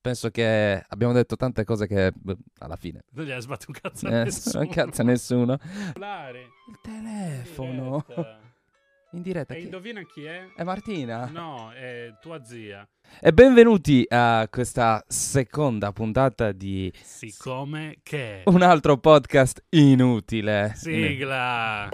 penso che abbiamo detto tante cose che beh, alla fine. Non gli hai sbattuto un cazzo a Eh, nessuno. non cazzo a nessuno. Il telefono. In diretta. E chi- indovina chi è? È Martina. No, è tua zia. E benvenuti a questa seconda puntata di Siccome che... un altro podcast inutile. Sigla!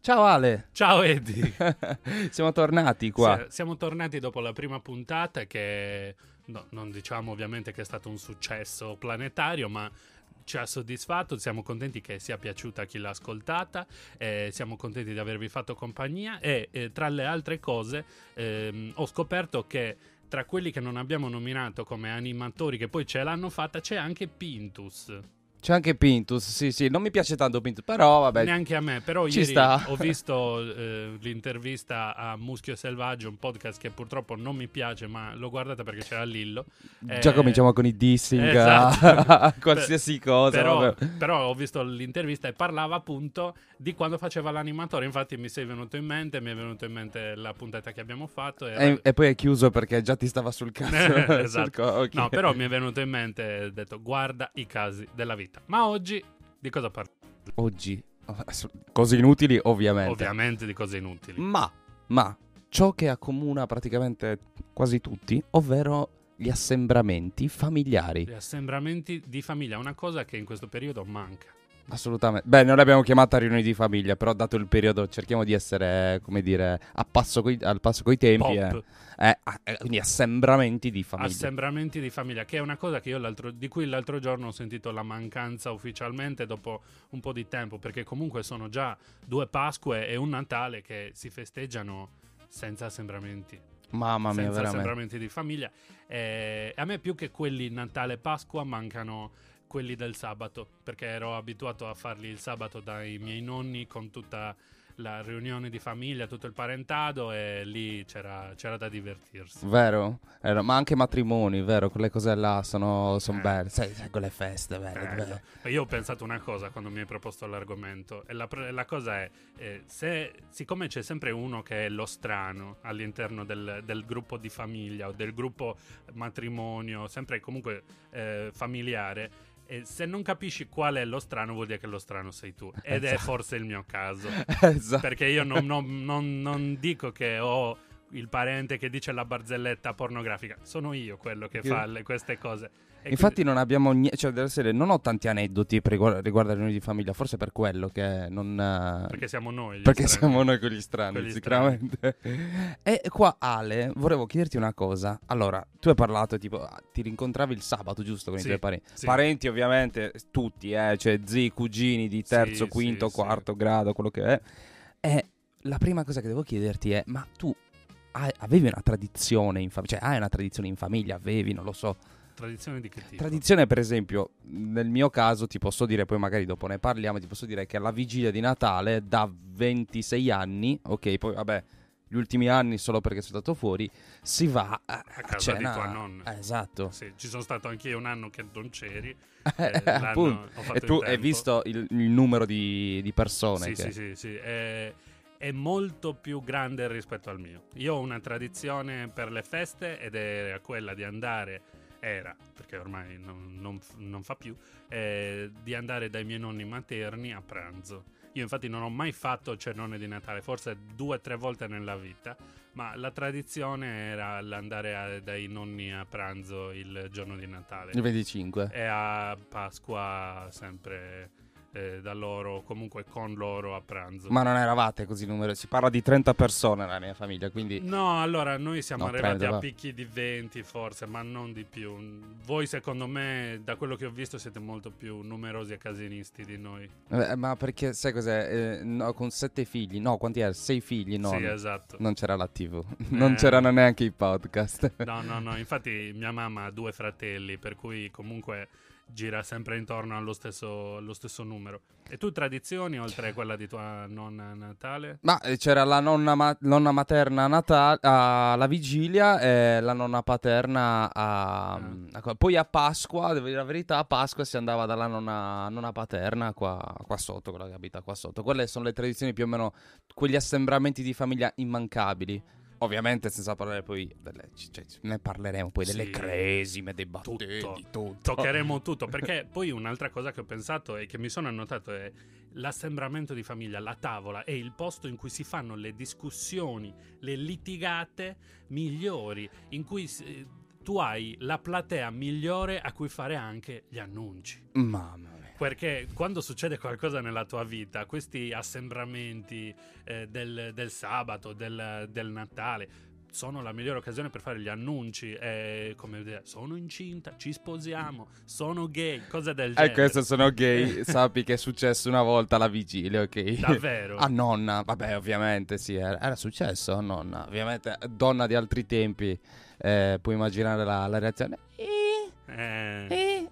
Ciao Ale. Ciao Eddie! Siamo tornati qua. Si- Siamo tornati dopo la prima puntata che no, non diciamo ovviamente che è stato un successo planetario, ma ci ha soddisfatto, siamo contenti che sia piaciuta a chi l'ha ascoltata, eh, siamo contenti di avervi fatto compagnia e eh, tra le altre cose ehm, ho scoperto che tra quelli che non abbiamo nominato come animatori che poi ce l'hanno fatta c'è anche Pintus. C'è anche Pintus. Sì, sì, non mi piace tanto Pintus, però vabbè. Neanche a me, però ci ieri sta. ho visto eh, l'intervista a Muschio Selvaggio, un podcast che purtroppo non mi piace, ma l'ho guardata perché c'era Lillo. Già Eh, cominciamo con i dissing esatto. a qualsiasi cosa. Però, però ho visto l'intervista e parlava appunto di quando faceva l'animatore. Infatti mi sei venuto in mente, mi è venuto in mente la puntata che abbiamo fatto. era- E, e poi è chiuso perché già ti stava sul cazzo. Eh, sul esatto. co- ok. No, però mi è venuto in mente e ho detto guarda i casi della vita. Ma oggi di cosa parliamo? Oggi, cose inutili ovviamente. Ovviamente di cose inutili. Ma, ma, ciò che accomuna praticamente quasi tutti, ovvero gli assembramenti familiari. Gli assembramenti di famiglia, una cosa che in questo periodo manca. Assolutamente. Beh, noi l'abbiamo chiamata riunione di famiglia, però dato il periodo cerchiamo di essere, come dire, a passo coi- al passo coi tempi. Eh. Eh, ah, eh, quindi assembramenti di famiglia. Assembramenti di famiglia, che è una cosa che io l'altro- di cui l'altro giorno ho sentito la mancanza ufficialmente dopo un po' di tempo, perché comunque sono già due Pasque e un Natale che si festeggiano senza assembramenti, Mamma mia, senza veramente. assembramenti di famiglia. E a me più che quelli Natale e Pasqua mancano quelli del sabato, perché ero abituato a farli il sabato dai miei nonni con tutta la riunione di famiglia, tutto il parentado e lì c'era, c'era da divertirsi. Vero? Eh, ma anche matrimoni, vero? Quelle cose là sono, son Eh. belle. Sai, sai, quelle feste, belle. Bello. belle. Io ho pensato una cosa quando mi hai proposto l'argomento. E la, la cosa è: eh, se, siccome c'è sempre uno che è lo strano all'interno del, del gruppo di famiglia o del gruppo matrimonio, sempre comunque eh, familiare. E se non capisci qual è lo strano, vuol dire che lo strano sei tu. Ed è Esatto. forse il mio caso. esatto. Perché io non, non- non- non dico che ho il parente che dice la barzelletta pornografica. Sono io quello che Che- fa le- queste cose. E Infatti non abbiamo niente, cioè deve essere, non ho tanti aneddoti riguardo, riguardo riunioni di famiglia, forse per quello che non... eh, Perché siamo noi. perché strani. siamo noi quelli strani, Quelli sicuramente. e qua Ale, volevo chiederti una cosa. Allora, tu hai parlato tipo, ah, ti rincontravi il sabato, giusto, con Sì, i tuoi parenti? sì. Parenti ovviamente, tutti, eh, cioè zii, cugini di terzo, Sì, quinto, quarto grado, quello che è. E la prima cosa che devo chiederti è, ma tu avevi una tradizione in famiglia, cioè hai una tradizione in famiglia, avevi, non lo so. Tradizione di che tipo? Tradizione, per esempio, nel mio caso, ti posso dire, poi magari dopo ne parliamo, ti posso dire che alla vigilia di Natale, da 26 anni, ok, poi vabbè, gli ultimi anni solo perché sono stato fuori, si va a, A casa di cena. tua nonna. Eh, esatto. Sì, ci sono stato anch'io un anno che non c'eri. Eh, E tu hai visto il, il numero di, di persone Sì, che... sì, sì, sì. È, è molto più grande rispetto al mio. Io ho una tradizione per le feste ed era quella di andare, era, perché ormai non, non- non fa più, eh, di andare dai miei nonni materni a pranzo. Io infatti non ho mai fatto cenone di Natale, forse due o tre volte nella vita, ma la tradizione era l'andare a- dai nonni a pranzo il giorno di Natale. Il 25. E a Pasqua sempre eh, da loro, comunque con loro a pranzo. Ma non eravate così numerosi, si parla di 30 persone nella mia famiglia, quindi... No, allora noi siamo No, arrivati 30, a picchi di 20 forse, ma non di più. Voi secondo me, da quello che ho visto, siete molto più numerosi e casinisti di noi. Eh, ma perché, sai cos'è? Eh, no, con sette figli, no, quanti erano? Sei figli, no. sì, esatto. Non c'era la TV, non Eh. c'erano neanche i podcast. No, no, no, infatti mia mamma ha due fratelli, per cui comunque gira sempre intorno allo stesso, allo stesso numero. E tu tradizioni oltre a quella di tua nonna Natale? Ma eh, c'era la nonna, ma- nonna materna a Natale, alla vigilia e la nonna paterna a, Ah. a- Poi a Pasqua, devo dire la verità, a Pasqua si andava dalla nonna, nonna paterna qua, qua sotto, quella che abita qua sotto. Quelle sono le tradizioni più o meno, quegli assembramenti di famiglia immancabili. Ovviamente senza parlare poi delle... Cioè, ne parleremo poi delle Sì. cresime, dei battiti, Tutto. tutto. Toccheremo tutto, perché poi un'altra cosa che ho pensato e che mi sono annotato è l'assembramento di famiglia, la tavola è il posto in cui si fanno le discussioni, le litigate migliori, in cui si- tu hai la platea migliore a cui fare anche gli annunci. Mamma mia. Perché quando succede qualcosa nella tua vita, questi assembramenti eh, del, del sabato, del, del Natale, sono la migliore occasione per fare gli annunci. eh, come dire, sono incinta, ci sposiamo, sono gay, cose del genere. Ecco, se sono gay, sappi che è successo una volta alla vigilia, ok? Davvero? A nonna, vabbè, ovviamente sì, era, era successo a nonna. Ovviamente, donna di altri tempi, eh, puoi immaginare la, la reazione. Eh, Eh, eh,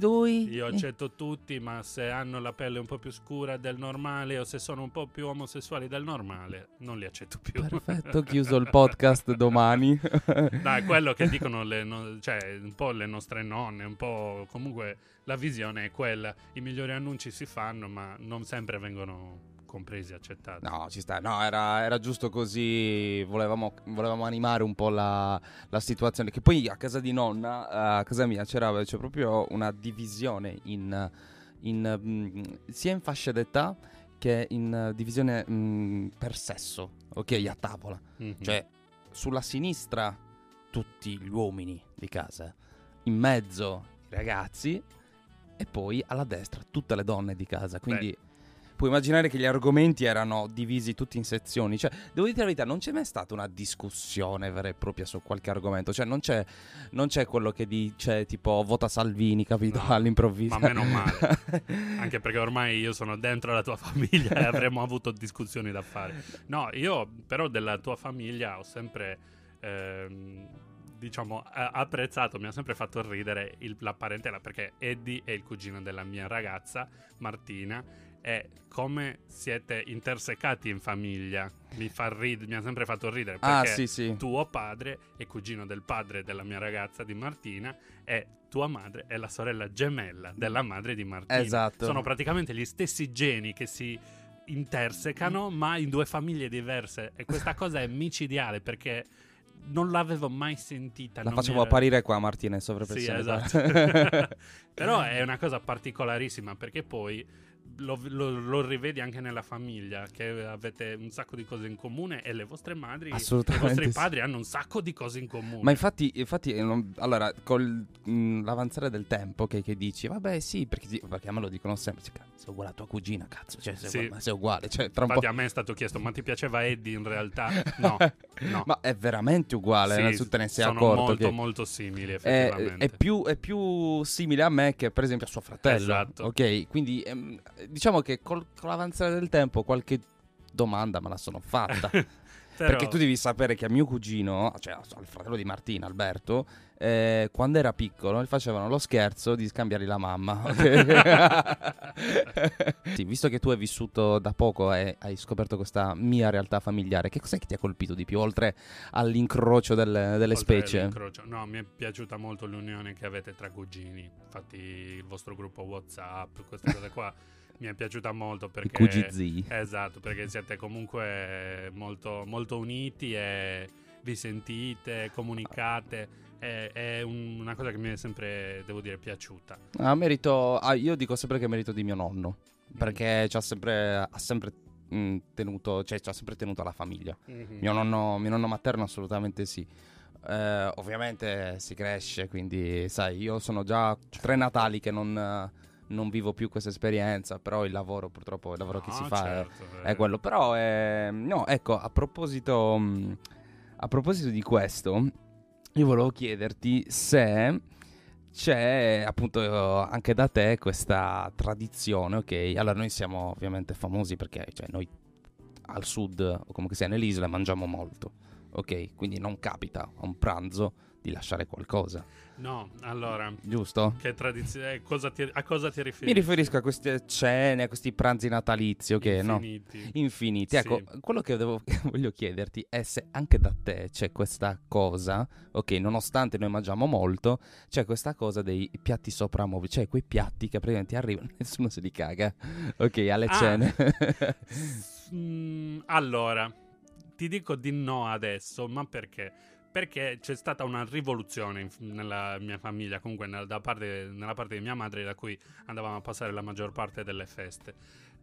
lui. io accetto tutti, ma se hanno la pelle un po' più scura del normale o se sono un po' più omosessuali del normale, non li accetto più. Perfetto, chiuso il podcast domani. Dai, quello che dicono le no- cioè, un po' le nostre nonne, un po' comunque la visione è quella. I migliori annunci si fanno, ma non sempre vengono compresi, accettati. No, ci sta. No, era, era giusto così. Volevamo, volevamo animare un po' la, la situazione. Che poi a casa di nonna, a casa mia, c'era c'è proprio una divisione in, in, mm, sia in fascia d'età che in divisione mm, per sesso. Ok, a tavola. Mhm. Cioè, sulla sinistra tutti gli uomini di casa, in mezzo i ragazzi e poi alla destra tutte le donne di casa. Quindi puoi immaginare che gli argomenti erano divisi tutti in sezioni. Cioè, devo dire la verità, non c'è mai stata una discussione vera e propria su qualche argomento. Cioè, non c'è, non c'è quello che dice tipo vota Salvini, capito? No, All'improvviso. ma meno male. Anche perché ormai io sono dentro la tua famiglia e avremmo avuto discussioni da fare. No, io però della tua famiglia ho sempre, ehm, diciamo, apprezzato, mi ha sempre fatto ridere il- la parentela perché Eddie è il cugino della mia ragazza, Martina, e come siete intersecati in famiglia. Mi, fa rid- mi ha sempre fatto ridere perché ah, sì, sì. tuo padre è cugino del padre della mia ragazza di Martina e tua madre è la sorella gemella della madre di Martina. Esatto. Sono praticamente gli stessi geni che si intersecano, ma in due famiglie diverse. E questa cosa è micidiale perché non l'avevo mai sentita. La facevo era- apparire qua Martina in Sì, sovrappressione. esatto. Però è una cosa particolarissima perché poi lo, lo- lo rivedi anche nella famiglia, che avete un sacco di cose in comune e le vostre madri e i vostri sì. padri hanno un sacco di cose in comune. Ma infatti, infatti eh, non- allora, con l'avanzare del tempo che, che dici, vabbè sì, perché, perché a me lo dicono sempre, cioè, sei uguale a tua cugina, cazzo, cioè, sei, Sì. uguale, ma sei uguale, cioè, tra un Infatti a me è stato chiesto, ma ti piaceva Eddie in realtà? No, no. Ma è veramente uguale, Sì, innanzitutto te ne sei sono accorto molto che molto simili è, effettivamente. è più, è più simile a me che per esempio a suo fratello. Esatto. Ok, quindi ehm, diciamo che col- con l'avanzare del tempo qualche domanda me la sono fatta. Perché tu devi sapere che a mio cugino, cioè al fratello di Martina, Alberto, eh, quando era piccolo gli facevano lo scherzo di scambiargli la mamma. sì, visto che tu hai vissuto da poco e hai scoperto questa mia realtà familiare, che cos'è che ti ha colpito di più, oltre all'incrocio del- delle Oltre specie? all'incrocio. No, mi è piaciuta molto l'unione che avete tra cugini. Infatti, il vostro gruppo WhatsApp, queste cose qua, mi è piaciuta molto perché. cugizii. Esatto, perché siete comunque molto, molto uniti e vi sentite, comunicate. È, è un- una cosa che mi è sempre, devo dire, piaciuta. Ah, merito, ah, io dico sempre che è merito di mio nonno, perché ci ha sempre, ha sempre mm, tenuto, cioè ci ha sempre tenuto alla famiglia. Mhm. Mio nonno, mio nonno materno assolutamente sì. Eh, ovviamente si cresce, quindi sai, io sono già tre Natali che non, non vivo più questa esperienza, però il lavoro purtroppo, il lavoro che No, si fa è- certo, è, eh. quello. Però, eh, no, ecco, a proposito, mh, a proposito di questo, io volevo chiederti se c'è appunto anche da te questa tradizione, ok? Allora noi siamo ovviamente famosi perché cioè, noi al sud o comunque sia nelle isole mangiamo molto, ok? Quindi non capita a un pranzo di lasciare qualcosa. No, allora, Giusto? che tradizione, eh, cosa ti- a cosa ti riferisci? Mi riferisco a queste cene, a questi pranzi natalizi, ok? No? Infiniti. Infiniti. Ecco, Sì. quello che devo- voglio chiederti è se anche da te c'è questa cosa, ok? Nonostante noi mangiamo molto, c'è questa cosa dei piatti soprammobili, cioè quei piatti che praticamente arrivano e nessuno se li caga, ok? Alle Ah. cene. Mm, allora, ti dico di no adesso, ma perché? Perché c'è stata una rivoluzione nella mia famiglia, comunque nella, parte, nella parte di mia madre, da cui andavamo a passare la maggior parte delle feste.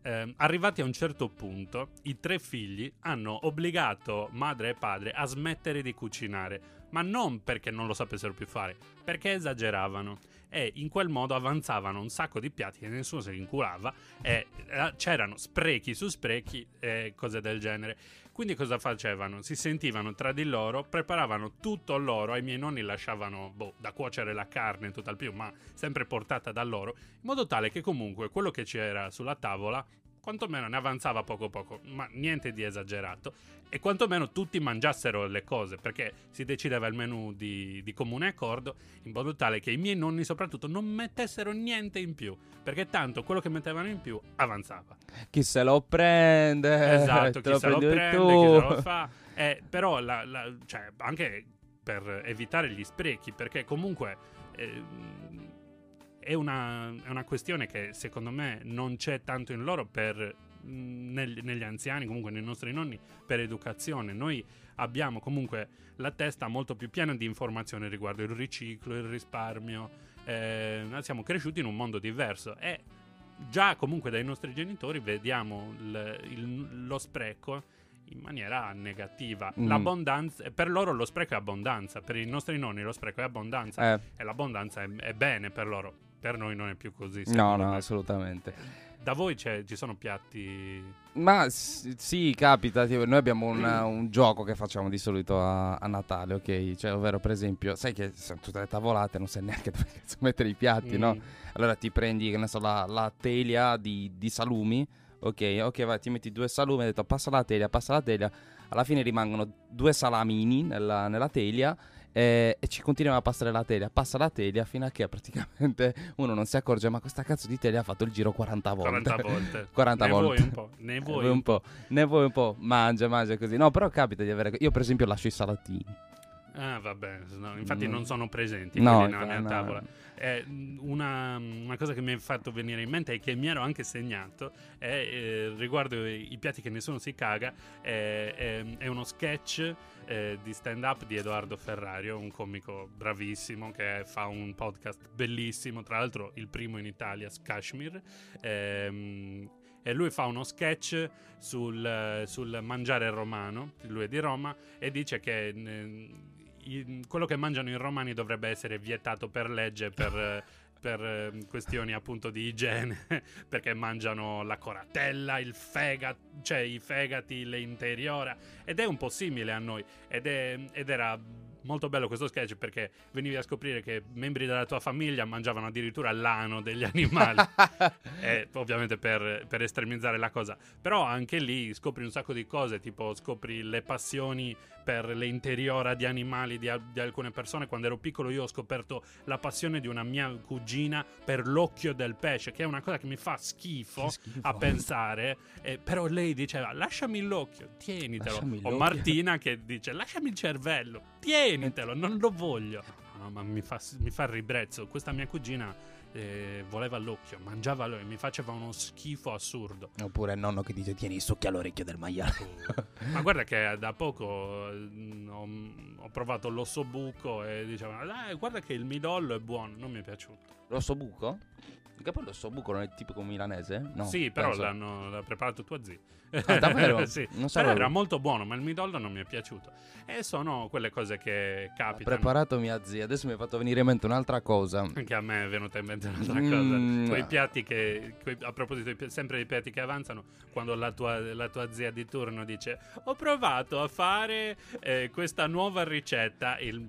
Eh, arrivati a un certo punto, i tre figli hanno obbligato madre e padre a smettere di cucinare, ma non perché non lo sapessero più fare, perché esageravano e in quel modo avanzavano un sacco di piatti che nessuno se li inculava e eh, c'erano sprechi su sprechi e cose del genere. Quindi cosa facevano? Si sentivano tra di loro, preparavano tutto loro, ai miei nonni lasciavano boh, da cuocere la carne tutto al più, ma sempre portata da loro, in modo tale che comunque quello che c'era sulla tavola, quantomeno ne avanzava poco poco, ma niente di esagerato, e quantomeno tutti mangiassero le cose, perché si decideva il menù di, di comune accordo, in modo tale che i miei nonni soprattutto non mettessero niente in più, perché tanto quello che mettevano in più avanzava. chi se lo prende? Esatto, chi se lo prende, tu. chi se lo fa. Eh, però, la- la- cioè, anche per evitare gli sprechi, perché comunque eh, è, una, è una questione che secondo me non c'è tanto in loro per mh, neg- negli anziani, comunque nei nostri nonni, per educazione. Noi abbiamo comunque la testa molto più piena di informazioni riguardo il riciclo, il risparmio. eh, siamo cresciuti in un mondo diverso e già comunque dai nostri genitori vediamo il- il- lo spreco in maniera negativa. Mm. L'abbondanza, per loro lo spreco è abbondanza, per i nostri nonni lo spreco è abbondanza Eh, e l'abbondanza è, è bene per loro. Per noi non è più così. no, no, me. assolutamente. Da voi c'è- ci sono piatti. Ma s- sì, capita. tipo, noi abbiamo un, un gioco che facciamo di solito a, a Natale, ok? Cioè, ovvero, per esempio, sai che sono tutte le tavolate, non sai neanche dove mettere i piatti, no? Mm, Allora ti prendi, che ne so, la, la teglia di, di salumi. Ok, ok, vai, ti metti due salumi, hai detto passa la teglia, passa la teglia. Alla fine rimangono due salamini nella, nella teglia eh, e ci continua a passare la teglia, passa la teglia fino a che praticamente uno non si accorge ma questa cazzo di teglia ha fatto il giro 40 volte. 40 volte. 40 ne volte. vuoi un po'. Ne vuoi un po', ne vuoi un po', mangia, mangia così. No, però capita di avere. Io, per esempio, lascio i salatini. Ah, vabbè, no, infatti Mm. non sono presenti No, quelli nella mia no. Eh, una, una cosa che mi ha fatto venire in mente e che mi ero anche segnato è eh, riguardo i, piatti che nessuno si caga. è- è- uno sketch eh, di stand up di Edoardo Ferrario, un comico bravissimo che fa un podcast bellissimo, tra l'altro il primo in Italia, Kashmir. Ehm, e lui fa uno sketch sul, sul mangiare romano, lui è di Roma, e dice che eh, i- quello che mangiano i romani dovrebbe essere vietato per legge per, per, eh, questioni appunto di igiene, perché mangiano la coratella, il fegato, cioè i fegati, le interiora, ed è un po' simile a noi, ed, è- ed era molto bello questo sketch perché venivi a scoprire che membri della tua famiglia mangiavano addirittura l'ano degli animali. Eh, ovviamente per, per estremizzare la cosa. Però anche lì scopri un sacco di cose, tipo scopri le passioni per le interiora di animali di, di alcune persone. Quando ero piccolo io ho scoperto la passione di una mia cugina per l'occhio del pesce, che è una cosa che mi fa schifo. Schifo. A pensare, eh, però lei diceva lasciami l'occhio, tienitelo. Lasciami o l'occhio. Martina che dice lasciami il cervello, tienitelo, non lo voglio. No, ma mi fa, mi fa ribrezzo. Questa mia cugina eh, voleva l'occhio, mangiava l'occhio, mi faceva uno schifo assurdo. Oppure il nonno che dice: Tieni, succhia l'orecchio del maiale. Ma guarda che da poco eh, ho, ho provato l'ossobuco e dicevano, dai, guarda che il midollo è buono, non mi è piaciuto. L'osso buco? Che poi l'osso buco non è tipico milanese? No. sì, però penso. l'hanno l'ha preparato tua zia. Ah, davvero? sì. Non Però sapevo. era molto buono, ma il midollo non mi è piaciuto. E sono quelle cose che Ha capitano. preparato mia zia. Adesso mi è fatto venire in mente un'altra cosa. Anche a me è venuta in mente un'altra Mm. cosa. Quei piatti che, quei- a proposito, sempre dei piatti che avanzano, quando la tua, la tua zia di turno dice: Ho provato a fare eh, questa nuova ricetta. Il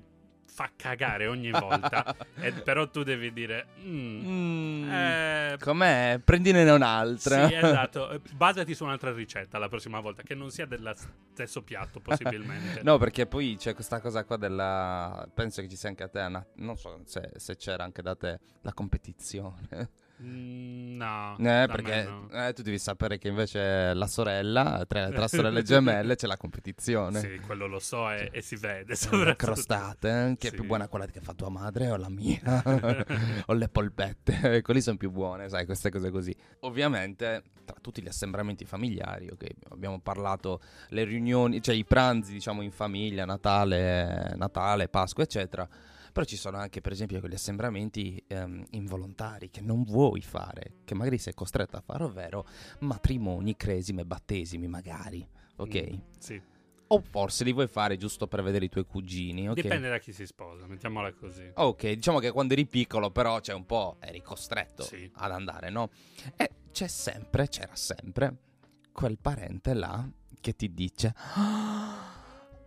fa cagare ogni volta, e, però tu devi dire... "Mm, Mm, eh, Com'è? Prendine un'altra. sì, esatto. Basati su un'altra ricetta la prossima volta, che non sia dello stesso piatto, possibilmente. No, perché poi c'è questa cosa qua della... Penso che ci sia anche a te, Anna- non so se, se c'era anche da te la competizione. Mm, no, Eh, perché no. eh, tu devi sapere che invece la sorella, tra, tra sorelle gemelle c'è la competizione. Sì, quello lo so e, e si vede. Le crostate, eh, che è Sì. più buona quella che fa tua madre o la mia, o le polpette, quelli sono più buone, sai, queste cose così. Ovviamente, tra tutti gli assembramenti familiari, ok, abbiamo parlato, le riunioni, cioè i pranzi, diciamo, in famiglia, Natale, Natale, Pasqua, eccetera. Però ci sono anche, per esempio, quegli assembramenti ehm, involontari che non vuoi fare, che magari sei costretto a fare, ovvero matrimoni, cresime, battesimi, magari, ok? Mm, sì. O forse li vuoi fare giusto per vedere i tuoi cugini, ok? Dipende da chi si sposa, mettiamola così. Ok, diciamo che quando eri piccolo però c'è un po' eri costretto Sì. ad andare, no? E c'è sempre, c'era sempre quel parente là che ti dice "Ah,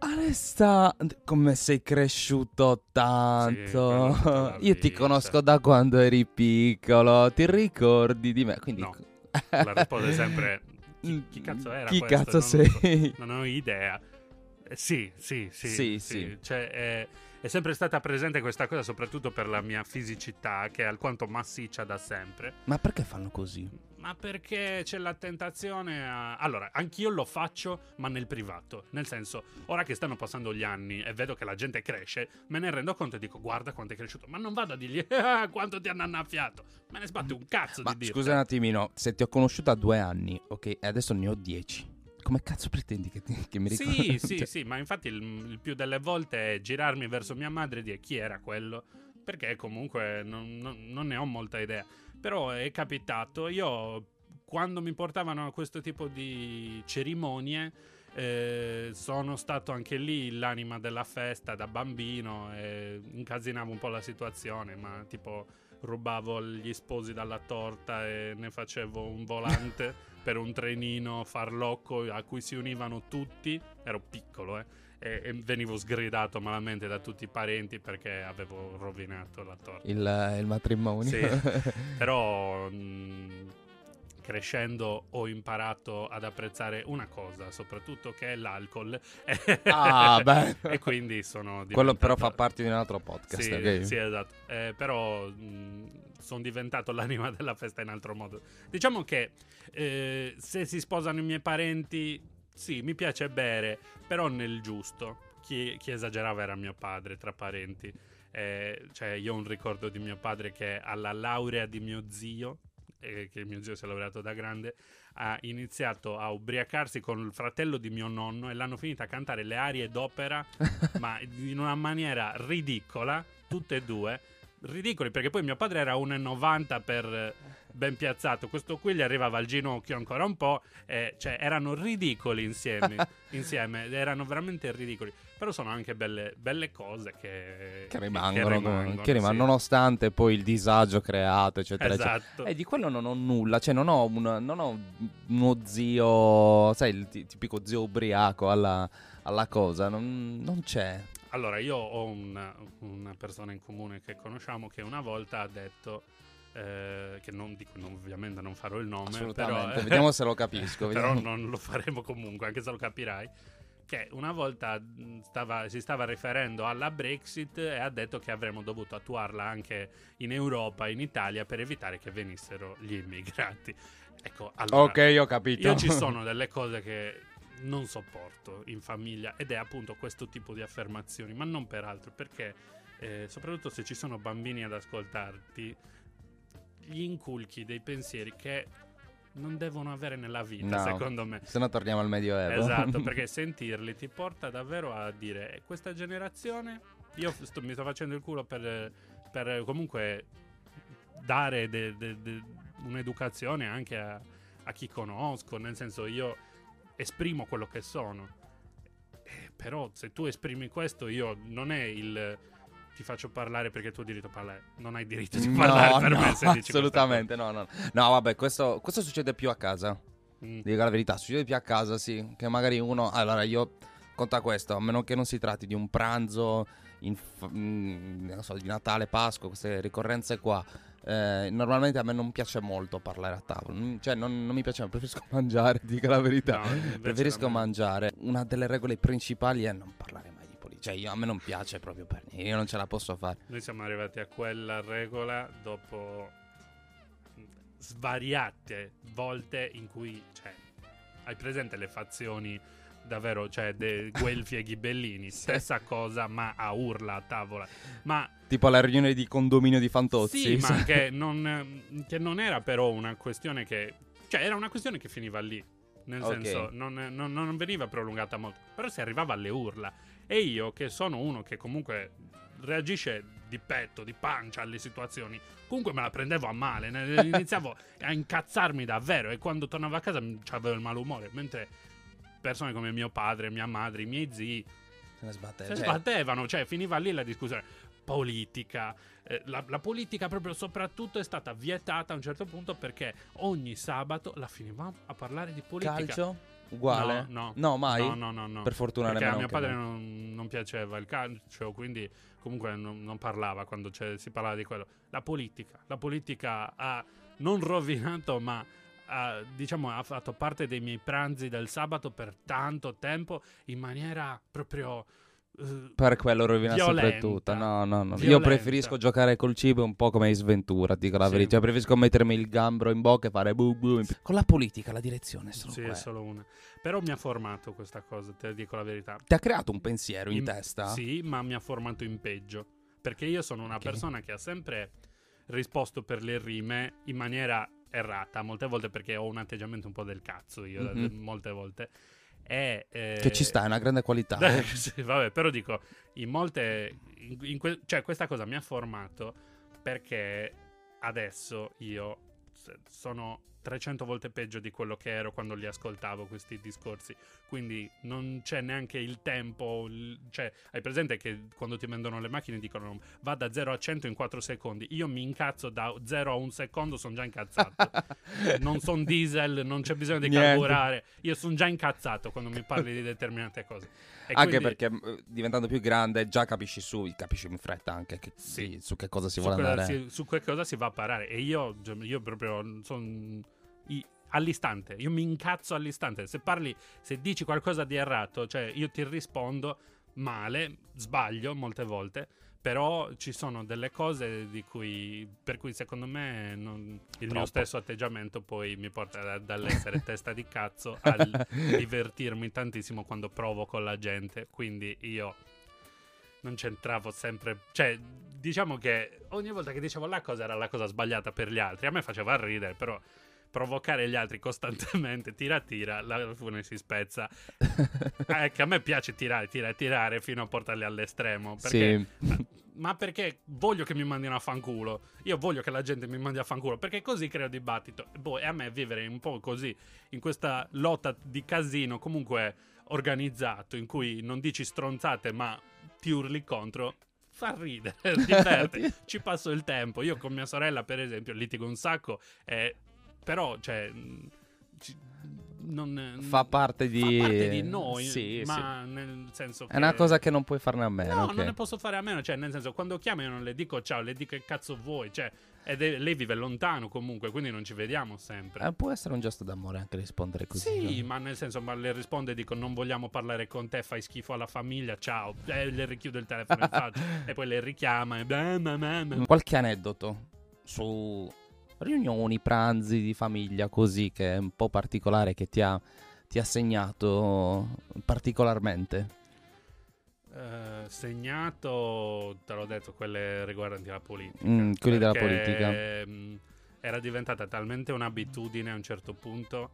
Alesta, come sei cresciuto tanto. la Io ti vita." conosco da quando eri piccolo, ti ricordi di me? Quindi No, La risposta è sempre chi, chi cazzo era Chi questo? cazzo Non lo so. sei? Non ho idea. Eh, sì, sì, sì. Sì, sì. Cioè, è, è sempre stata presente questa cosa, soprattutto per la mia fisicità, che è alquanto massiccia da sempre. Ma perché fanno così? Ma perché c'è la tentazione a... Allora, anch'io lo faccio, ma nel privato. Nel senso, ora che stanno passando gli anni e vedo che la gente cresce, me ne rendo conto e dico, guarda quanto è cresciuto. Ma non vado a dirgli, ah, quanto ti hanno annaffiato. Me ne sbatte un cazzo Ma di dirti. scusa un attimino, se ti ho conosciuto a due anni, ok, e adesso ne ho dieci. Come cazzo pretendi che, ti- che mi ricordi? Sì, sì, Cioè, sì, ma infatti il, il più delle volte è girarmi verso mia madre e dire chi era quello, perché comunque non, non- non ne ho molta idea. Però è capitato, io quando mi portavano a questo tipo di cerimonie eh, sono stato anche lì l'anima della festa da bambino e incasinavo un po' la situazione, ma tipo rubavo gli sposi dalla torta e ne facevo un volante per un trenino farlocco a cui si univano tutti. Ero piccolo, eh. E, e venivo sgridato malamente da tutti i parenti perché avevo rovinato la torta. Il, il matrimonio. Sì. Però mh, crescendo ho imparato ad apprezzare una cosa, soprattutto che è l'alcol. Ah, beh. e quindi sono Quello però diventato- fa parte di un altro podcast, sì, ok? sì, esatto. Eh, però sono diventato l'anima della festa in altro modo. Diciamo che eh, se si sposano i miei parenti, sì, mi piace bere, però nel giusto. Chi, chi esagerava era mio padre, tra parenti. Eh, cioè, io ho un ricordo di mio padre che alla laurea di mio zio, eh, che mio zio si è laureato da grande, ha iniziato a ubriacarsi con il fratello di mio nonno e l'hanno finita a cantare le arie d'opera ma in una maniera ridicola, tutte e due. Ridicoli perché poi mio padre era 1,90 per ben piazzato, questo qui gli arrivava al ginocchio ancora un po', e, cioè erano ridicoli insieme, insieme, erano veramente ridicoli. Però sono anche belle, belle cose che, Che rimangono, rimangono, che rimangono, sì. nonostante poi il disagio creato, eccetera, eccetera. Esatto. E di quello non ho nulla, cioè non ho, un, non ho uno zio, sai, il ti- tipico zio ubriaco alla, alla cosa, non, non c'è. Allora, io ho una, una persona in comune che conosciamo che una volta ha detto, eh, che non dico, non- ovviamente non farò il nome, Assolutamente, però, vediamo se lo capisco. però non lo faremo comunque, anche se lo capirai. Che una volta mh, stava- si stava riferendo alla Brexit e ha detto che avremmo dovuto attuarla anche in Europa, in Italia, per evitare che venissero gli immigrati. Ecco, allora, Ok, ho capito. io ci sono delle cose che non sopporto in famiglia ed è appunto questo tipo di affermazioni, ma non per altro, perché eh, soprattutto se ci sono bambini ad ascoltarti, gli inculchi dei pensieri che non devono avere nella vita, No. secondo me. Se no torniamo al Medioevo. Esatto, perché sentirli ti porta davvero a dire "Eh, questa generazione, io sto- mi sto facendo il culo per, per comunque dare de- de- de- un'educazione anche a, a chi conosco, nel senso io esprimo quello che sono. Eh, però se tu esprimi questo, io non è il ti faccio parlare perché tu hai diritto a parlare, non hai diritto di No, parlare per no, me se assolutamente no, no. No, vabbè, questo, questo succede più a casa. Mm. Dico la verità, succede più a casa, sì. Che magari uno. Allora, io conta questo, a meno che non si tratti di un pranzo in fa- mm, non so, di Natale, Pasqua, queste ricorrenze qua. eh, normalmente a me non piace molto parlare a tavola, Mm, cioè non, non mi piace, preferisco mangiare, dico la verità. No, preferisco mangiare. Una delle regole principali è non parlare mai. Cioè, io- a me non piace proprio per niente, io non ce la posso fare. Noi siamo arrivati a quella regola dopo svariate volte in cui, cioè, hai presente le fazioni davvero, cioè, de Guelfi e Ghibellini, stessa cosa, ma a urla a tavola. Ma Tipo alla riunione di condominio di Fantozzi. sì, ma che non, che non era però una questione che, cioè, era una questione che finiva lì. Nel Ok. senso, non, non- non veniva prolungata molto, però si arrivava alle urla. E io, che sono uno che comunque reagisce di petto, di pancia alle situazioni, comunque me la prendevo a male. Iniziavo a incazzarmi davvero. E quando tornavo a casa avevo il malumore. Mentre persone come mio padre, mia madre, i miei zii Se ne sbatte. se cioè, sbattevano, cioè finiva lì la discussione. Politica, eh, la, la politica proprio soprattutto è stata vietata a un certo punto perché ogni sabato la finivamo a parlare di politica. calcio? Uguale? No, no. No, mai? No, no, no, no. Per fortuna Perché a mio padre non, non piaceva il calcio, quindi comunque non, non parlava quando si parlava di quello. La politica, la politica ha non rovinato, ma ha, diciamo, ha fatto parte dei miei pranzi del sabato per tanto tempo in maniera proprio... eh, Per quello rovina sempre Violenta. tutto. No, no, no. Io Violenta. preferisco giocare col cibo un po' come Ace Ventura, dico la Sì. verità. Preferisco mettermi il gambero in bocca e fare bu bu. in- Con la politica la direzione è solo sì, è quella. solo una. Però mi ha formato questa cosa, te dico la verità. Ti ha creato un pensiero in, In- testa? Sì, ma mi ha formato in peggio. Perché io sono una Ok. persona che ha sempre risposto per le rime in maniera errata, molte volte perché ho un atteggiamento un po' del cazzo io, Mhm. da- molte volte. E, eh, Che ci sta, è una grande qualità. eh, eh. sì, vabbè, però dico, in molte... in- in que- cioè, questa cosa mi ha formato perché adesso io sono 300 volte peggio di quello che ero quando li ascoltavo questi discorsi. Quindi non c'è neanche il tempo. cioè, hai presente che quando ti vendono le macchine dicono va da 0 a 100 in 4 secondi. Io mi incazzo da 0 a 1 secondo, sono già incazzato. non sono diesel, non c'è bisogno di Niente. carburare. Io sono già incazzato quando mi parli di determinate cose. E Anche quindi- perché eh, diventando più grande già capisci su, capisci in fretta anche che- Sì. su che cosa si su, vuole andare. si- su che cosa si va a parare. E io, cioè, io proprio sono all'istante. Io mi incazzo all'istante. Se parli, se dici qualcosa di errato, cioè io ti rispondo male, sbaglio molte volte. Però ci sono delle cose di cui, per cui secondo me non- il mio Troppo. stesso atteggiamento poi mi porta da- dall'essere testa di cazzo al divertirmi tantissimo quando provo con la gente. Quindi io non c'entravo sempre. Cioè, diciamo che ogni volta che dicevo la cosa era la cosa sbagliata per gli altri. A me faceva ridere, però provocare gli altri costantemente, tira tira, la fune si spezza. Eh, che a me piace tirare, tirare, tirare fino a portarli all'estremo. Perché, Sì. ma, perché voglio che mi mandino a fanculo. Io voglio che la gente mi mandi a fanculo. Perché così creo dibattito. Boh, e a me vivere un po' così, in questa lotta di casino comunque organizzato, in cui non dici stronzate, ma ti urli contro. Fa ridere, diverte, ci passo il tempo. Io con mia sorella, per esempio, litigo un sacco, eh, però, cioè, non, Fa parte di... fa parte di noi, Sì, sì. ma nel senso che... È una cosa che non puoi farne a meno. No, ok. non ne posso fare a meno. Cioè, nel senso, quando chiamo io non le dico ciao, le dico che cazzo vuoi. Cioè, ed è- lei vive lontano comunque, quindi non ci vediamo sempre. Eh, può essere un gesto d'amore anche rispondere così. sì, no? ma nel senso, ma le risponde e dico non vogliamo parlare con te, fai schifo alla famiglia, ciao. E le richiude il telefono in faccia. e poi le richiama e... Qualche aneddoto su riunioni, pranzi di famiglia così che è un po' particolare che ti ha, ti ha segnato particolarmente. Eh, segnato, te l'ho detto, quelle riguardanti la politica. Mm, quelli della politica. mh, Era diventata talmente un'abitudine a un certo punto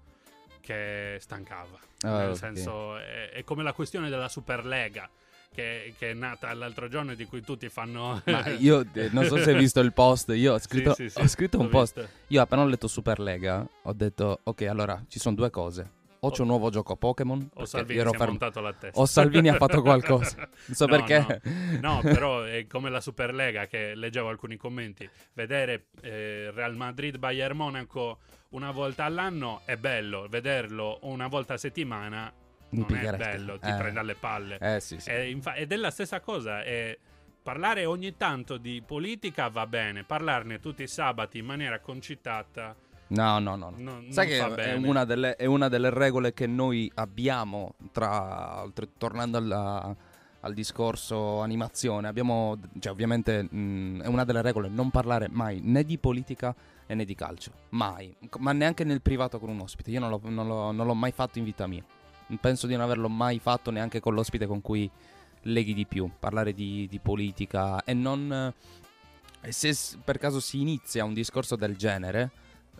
che stancava. Ah, Nel ok. senso, è, è come la questione della Superlega. Che, che è nata l'altro giorno e di cui tutti fanno. Ma io eh, non so se hai visto il post, io ho scritto, Sì, sì, ho scritto un post. visto. Io appena ho letto Superlega ho detto ok allora ci sono due cose. O c'è un nuovo gioco Pokémon. O Salvini ero fermo- montato la testa. O Salvini ha fatto qualcosa. Non so No, perché. No, No, però è come la Superlega che leggevo alcuni commenti. Vedere eh, Real Madrid Bayern Monaco una volta all'anno è bello, vederlo una volta a settimana Mi non è bello, ti Eh. prende alle palle. Eh sì, sì. E infa- ed è la stessa cosa. È parlare ogni tanto di politica va bene, parlarne tutti i sabati in maniera concitata. No, no, no. no. Sai che è una, delle, è una, delle, regole che noi abbiamo, tra, tornando alla, al discorso animazione, abbiamo, cioè ovviamente mh, è una delle regole non parlare mai né di politica né di calcio, mai, ma neanche nel privato con un ospite, io non, l'ho, non, l'ho, non l'ho mai fatto in vita mia, penso di non averlo mai fatto neanche con l'ospite con cui leghi di più, parlare di, di politica e non... E se per caso si inizia un discorso del genere,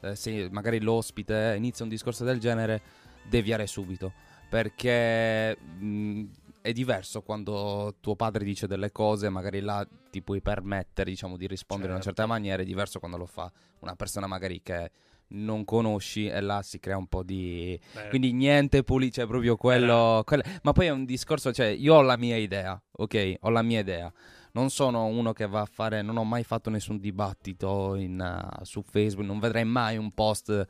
eh, se magari l'ospite inizia un discorso del genere, deviare subito, perché mh, è diverso quando tuo padre dice delle cose, magari là ti puoi permettere, diciamo, di rispondere certo. in una certa certo. maniera, è diverso quando lo fa una persona magari che non conosci e là si crea un po' di... Beh. Quindi niente pulito, cioè proprio quello, quello... Ma poi è un discorso, cioè io ho la mia idea, ok? Ho la mia idea. Non sono uno che va a fare, non ho mai fatto nessun dibattito in, uh, su Facebook, non vedrei mai un post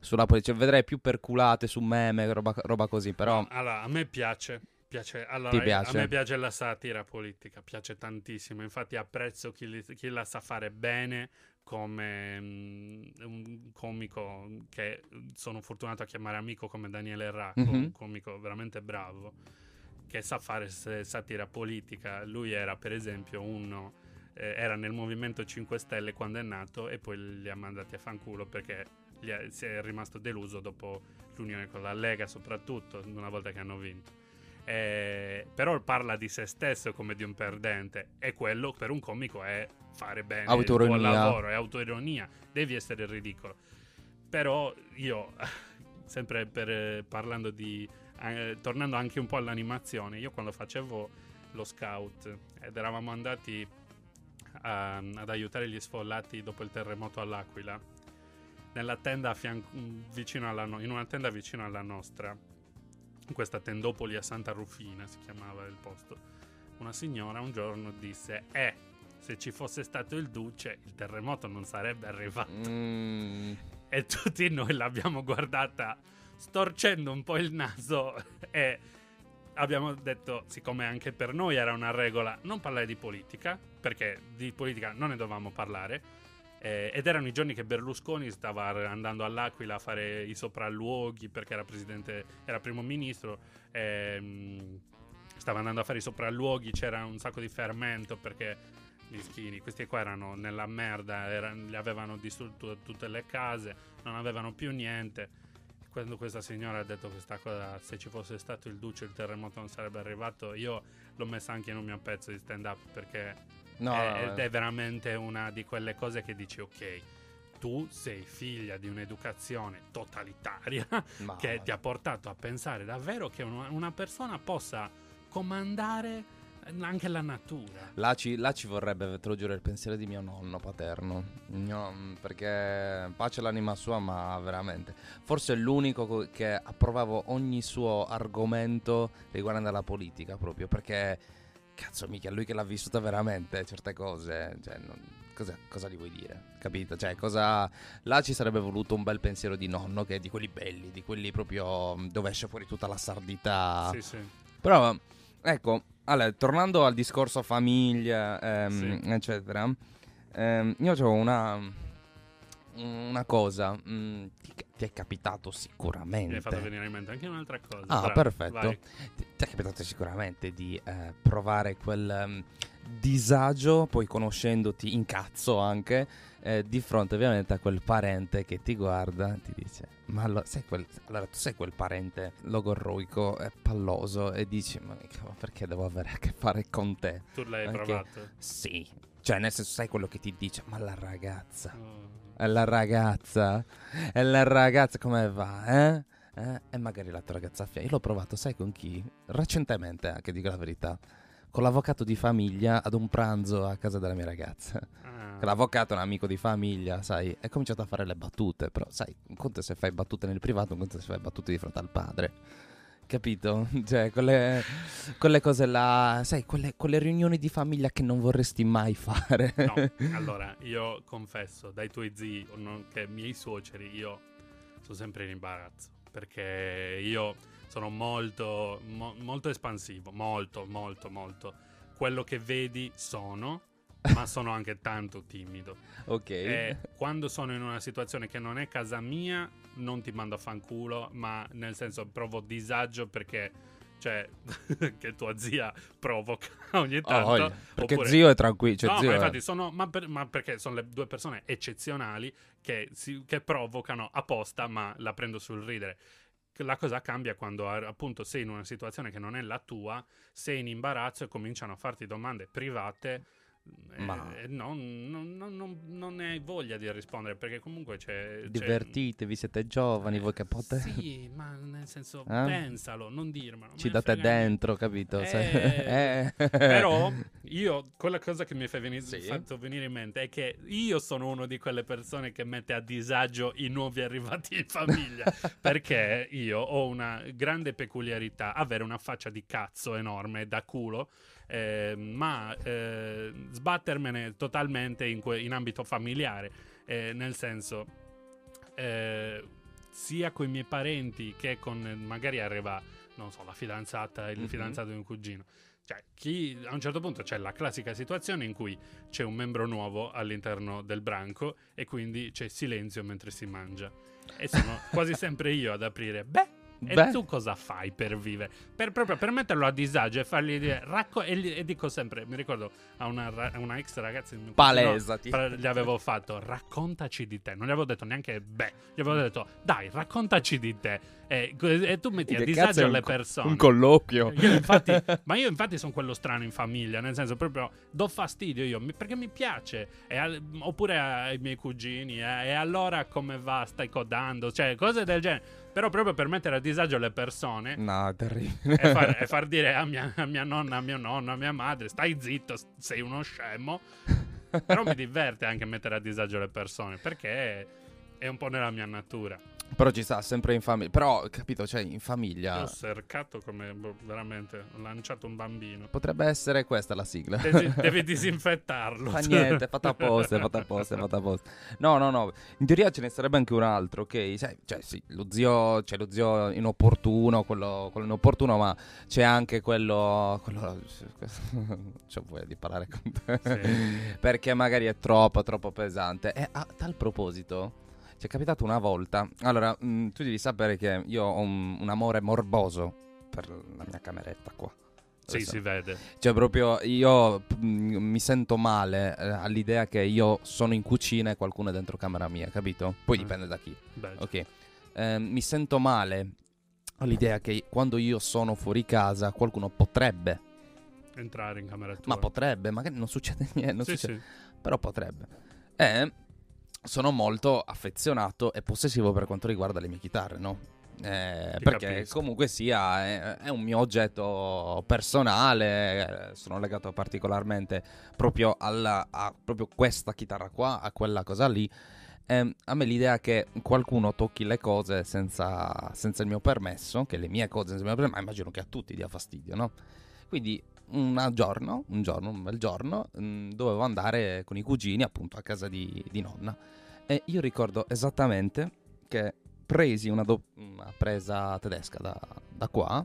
sulla politica, vedrei più perculate su meme, roba, roba così, però... allora, a me piace, Piace, allora, piace? A me piace la satira politica, piace tantissimo. Infatti, apprezzo chi, li, chi la sa fare bene come um, un comico che sono fortunato a chiamare amico come Daniele Racco, mm-hmm. un comico veramente bravo che sa fare satira politica. Lui era, per esempio, uno. Eh, era nel Movimento 5 Stelle quando è nato e poi li ha mandati a fanculo perché è, si è rimasto deluso dopo l'unione con la Lega, soprattutto una volta che hanno vinto. Eh, però parla di se stesso come di un perdente e quello per un comico è fare bene autoironia. il tuo lavoro, è autoironia, devi essere ridicolo. Però io, sempre per, parlando di, eh, tornando anche un po' all'animazione, io quando facevo lo scout ed eravamo andati a, ad aiutare gli sfollati dopo il terremoto all'Aquila, nella tenda fian- vicino alla no- in una tenda vicino alla nostra, in questa tendopoli a Santa Rufina si chiamava il posto, una signora un giorno disse, eh, se ci fosse stato il duce, il terremoto non sarebbe arrivato. Mm. E tutti noi l'abbiamo guardata storcendo un po' il naso e abbiamo detto, siccome anche per noi era una regola, non parlare di politica, perché di politica non ne dovevamo parlare. Eh, ed erano i giorni che Berlusconi stava andando all'Aquila a fare i sopralluoghi perché era presidente, era primo ministro. Ehm, stava andando a fare i sopralluoghi, c'era un sacco di fermento perché mischini. Questi qua erano nella merda, erano, li avevano distrutto tutte le case, non avevano più niente. Quando questa signora ha detto questa cosa, se ci fosse stato il duce il terremoto non sarebbe arrivato, io l'ho messa anche in un mio pezzo di stand up perché no, è, no, è veramente una di quelle cose che dici ok tu sei figlia di un'educazione totalitaria Ma... che ti ha portato a pensare davvero che una, una persona possa comandare anche la natura. Là ci, là ci, vorrebbe, te lo giuro, il pensiero di mio nonno paterno. No, perché pace l'anima sua, ma veramente. Forse è l'unico che approvavo ogni suo argomento riguardante la politica, proprio perché. Cazzo, mica, lui che l'ha vissuta veramente certe cose. Cioè, non, cosa, cosa, gli vuoi dire? Capito? Cioè, cosa. Là ci sarebbe voluto un bel pensiero di nonno, che è di quelli belli, di quelli proprio dove esce fuori tutta la sardità. Sì, sì. Però, ecco, allora, tornando al discorso famiglia, ehm, sì. eccetera, ehm, io ho una, una cosa. Mh, mm, ti, ti, è capitato sicuramente. Mi hai fatto venire in mente anche un'altra cosa. Ah, Bravo, perfetto. Ti, ti, è capitato sicuramente di eh, provare quel um, disagio, poi conoscendoti in cazzo anche eh, di fronte ovviamente a quel parente che ti guarda e ti dice ma allora, sei quel, allora tu sei quel parente logorroico e palloso e dici ma perché devo avere a che fare con te? Tu l'hai Anche, provato? Sì, cioè nel senso sai quello che ti dice ma la ragazza, oh. È la ragazza, è la ragazza come va eh? eh? E magari la tua ragazza fia. Io l'ho provato, sai con chi? Recentemente anche, dico la verità. Con l'avvocato di famiglia ad un pranzo a casa della mia ragazza. Ah l'avvocato è un amico di famiglia, sai, è cominciato a fare le battute, però sai, un conto se fai battute nel privato, un conto se fai battute di fronte al padre. Capito? Cioè, quelle, quelle cose là, sai, quelle, quelle, riunioni di famiglia che non vorresti mai fare. No, allora, io confesso, dai tuoi zii, che miei suoceri, io sono sempre in imbarazzo, perché io sono molto, mo, molto espansivo, molto, molto, molto quello che vedi sono, ma sono anche tanto timido. Ok. E quando sono in una situazione che non è casa mia, non ti mando a fanculo, ma nel senso provo disagio perché cioè che tua zia provoca ogni Oh, tanto. voglia. perché oppure- zio è tranquillo. Cioè, no, zio ma è- infatti sono. Ma, per- ma perché sono le due persone eccezionali che, si- che provocano apposta, ma la prendo sul ridere. La cosa cambia quando appunto sei in una situazione che non è la tua, sei in imbarazzo e cominciano a farti domande private. Ma- e non, non- non- non- non ne hai voglia di rispondere perché comunque c'è. c'è- Divertitevi, siete giovani, voi che potete. Sì, ma nel senso, Eh? pensalo, non dirmelo. Ci date dentro, capito? Eh, eh. Però io, quella cosa che mi fa venire, Sì. fatto venire in mente è che io sono uno di quelle persone che mette a disagio i nuovi arrivati in famiglia. perché io ho una grande peculiarità, avere una faccia di cazzo enorme, da culo, eh, ma eh, sbattermene totalmente in, que- in ambito familiare. Eh, nel senso, eh, sia con i miei parenti che con magari arriva, non so, la fidanzata, il Mhm. fidanzato di un cugino. Cioè, chi, a un certo punto c'è la classica situazione in cui c'è un membro nuovo all'interno del branco e quindi c'è silenzio mentre si mangia. E sono quasi sempre io ad aprire. Beh, e Beh. tu cosa fai per vivere? Per, proprio per metterlo a disagio e fargli dire. racco- e, gli- e dico sempre: mi ricordo a una, a una ex ragazza. cugino, Palesati. Pra- gli avevo fatto raccontaci di te. Non gli avevo detto neanche beh, gli avevo detto dai, raccontaci di te. E, e tu metti a disagio le persone. Un colloquio. Io infatti, ma io infatti sono quello strano in famiglia, nel senso proprio do fastidio io perché mi piace. E al- oppure ai miei cugini, eh, e allora come va? Stai codando, cioè cose del genere. Però proprio per mettere a disagio le persone No, terribile. e, far, e far dire a mia, a mia nonna, a mio nonno, a mia madre, stai zitto, sei uno scemo. Però mi diverte anche mettere a disagio le persone perché è un po' nella mia natura. Però ci sta sempre in famiglia. Però, capito, cioè, in famiglia. ho cercato come boh, veramente ho lanciato un bambino. Potrebbe essere questa la sigla. Devi, devi disinfettarlo. Fa niente, è fatta apposta, è fatta apposta, è fatta apposta. No, no, no. In teoria ce ne sarebbe anche un altro, ok? Sai, cioè, sì, lo zio, c'è lo zio inopportuno, quello, quello inopportuno, ma c'è anche quello. quello c'ho voglia di parlare con te. Sì. Perché magari è troppo, troppo pesante. E a tal proposito. Ci è capitato una volta. Allora, mh, tu devi sapere che io ho un, un amore morboso per la mia cameretta qua. Sì, Adesso- si vede. cioè, proprio io mm, mi sento male eh, all'idea che io sono in cucina e qualcuno è dentro camera mia, capito? Poi Mm. dipende da chi. Beh, Ok. Eh, mi sento male all'idea che quando io sono fuori casa qualcuno potrebbe, entrare in camera tua. ma potrebbe, magari non succede niente, non sì, succede, sì. però potrebbe. E sono molto affezionato e possessivo per quanto riguarda le mie chitarre, no? Eh, perché capisco. comunque sia è, è un mio oggetto personale, eh, sono legato particolarmente proprio alla, a proprio questa chitarra qua, a quella cosa lì. Ehm, a me l'idea che qualcuno tocchi le cose senza, senza il mio permesso, che le mie cose senza il mio permesso, ma immagino che a tutti dia fastidio, no? Quindi un giorno, un giorno, un bel giorno, mh, dovevo andare con i cugini appunto a casa di, di nonna. E io ricordo esattamente che presi una, do- una presa tedesca da, da qua,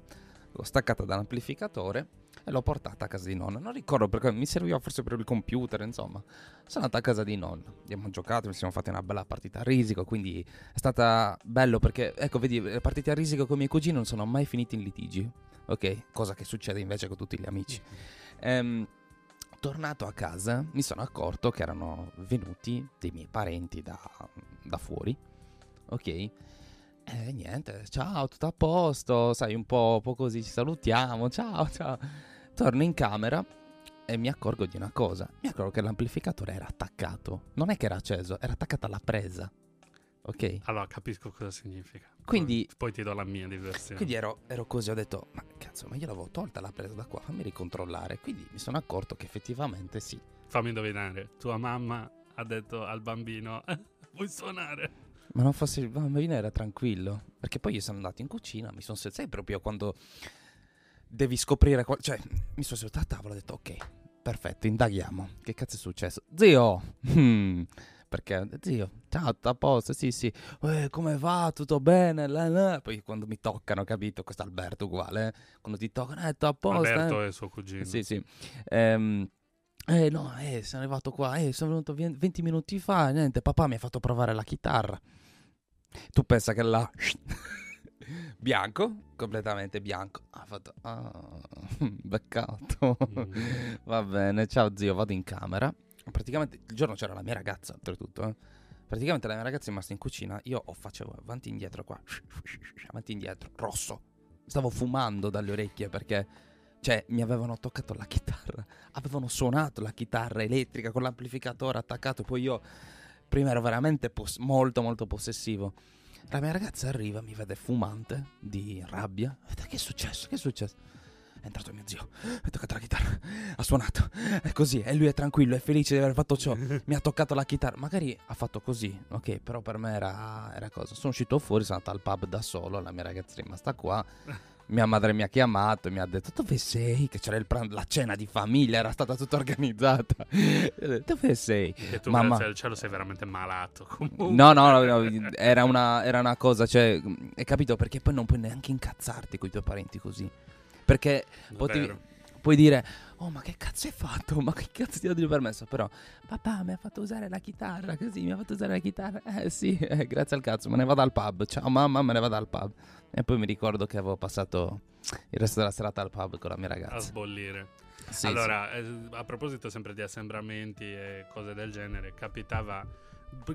l'ho staccata dall'amplificatore e l'ho portata a casa di nonna. Non ricordo perché mi serviva forse per il computer, insomma. Sono andato a casa di nonna, abbiamo giocato, ci siamo fatti una bella partita a risico, quindi è stata bello perché, ecco, vedi, le partite a risico con i miei cugini non sono mai finite in litigi, ok? Cosa che succede invece con tutti gli amici. Ehm, tornato a casa mi sono accorto che erano venuti dei miei parenti da, da fuori, ok? E niente, ciao, tutto a posto, sai, un po', un po' così ci salutiamo, ciao, ciao. Torno in camera e mi accorgo di una cosa, mi accorgo che l'amplificatore era attaccato, non è che era acceso, era attaccata alla presa, ok? Allora capisco cosa significa. Quindi- Poi, poi ti do la mia diversione. Quindi ero, ero così, ho detto, ma cazzo, ma io l'avevo tolta la presa da qua, fammi ricontrollare. Quindi mi sono accorto che effettivamente sì. Fammi indovinare. Tua mamma ha detto al bambino: "Eh, Vuoi suonare? Ma non fosse il bambino era tranquillo. Perché poi io sono andato in cucina, mi sono seduto, sai proprio quando devi scoprire, qual- cioè mi sono seduto a tavola e ho detto, ok, perfetto, indaghiamo. Che cazzo è successo? Zio, hmm, Perché, zio, ciao, a posto, sì, sì. Eh, come va? Tutto bene? La, la. Poi quando mi toccano, capito? Questo Alberto uguale, eh? Quando ti toccano, eh, tutto a posto. Alberto eh? è suo cugino. Sì, sì. Ehm, eh, no, eh, sono arrivato qua, eh, sono venuto 20 minuti fa, niente, papà mi ha fatto provare la chitarra. Tu pensa che là... bianco, completamente bianco. Ha fatto... Ah, beccato. Mm. Va bene, ciao zio, vado in camera. Praticamente il giorno c'era la mia ragazza, oltretutto, eh. Praticamente la mia ragazza è rimasta in cucina, io ho facevo avanti e indietro qua, avanti e indietro, rosso. Stavo fumando dalle orecchie perché, cioè, mi avevano toccato la chitarra, avevano suonato la chitarra elettrica con l'amplificatore attaccato, poi io prima ero veramente pos- molto molto possessivo. La mia ragazza arriva, mi vede fumante di rabbia. Che è successo? Che è successo? È entrato mio zio, ha toccato la chitarra, ha suonato, è così, e lui è tranquillo, è felice di aver fatto ciò, mi ha toccato la chitarra, magari ha fatto così, ok, però per me era, era cosa, sono uscito fuori, sono andato al pub da solo, la mia ragazza è rimasta qua, mia madre mi ha chiamato e mi ha detto dove sei? Che c'era pran- la cena di famiglia, era stata tutta organizzata. dove sei? E tu Mamma... grazie al cielo sei veramente malato. Comunque. No, no, no, no era, una, era, una, cosa, cioè, hai capito? Perché poi non puoi neanche incazzarti con i tuoi parenti così. Perché potevi, puoi dire, oh ma che cazzo hai fatto? Ma che cazzo ti ho dato permesso? Però, papà mi ha fatto usare la chitarra, così, mi ha fatto usare la chitarra. Eh sì, eh, grazie al cazzo, me ne vado al pub. Ciao mamma, me ne vado al pub. E poi mi ricordo che avevo passato il resto della serata al pub con la mia ragazza. A sbollire. Sì, allora, sì. Eh, a proposito sempre di assembramenti e cose del genere, capitava,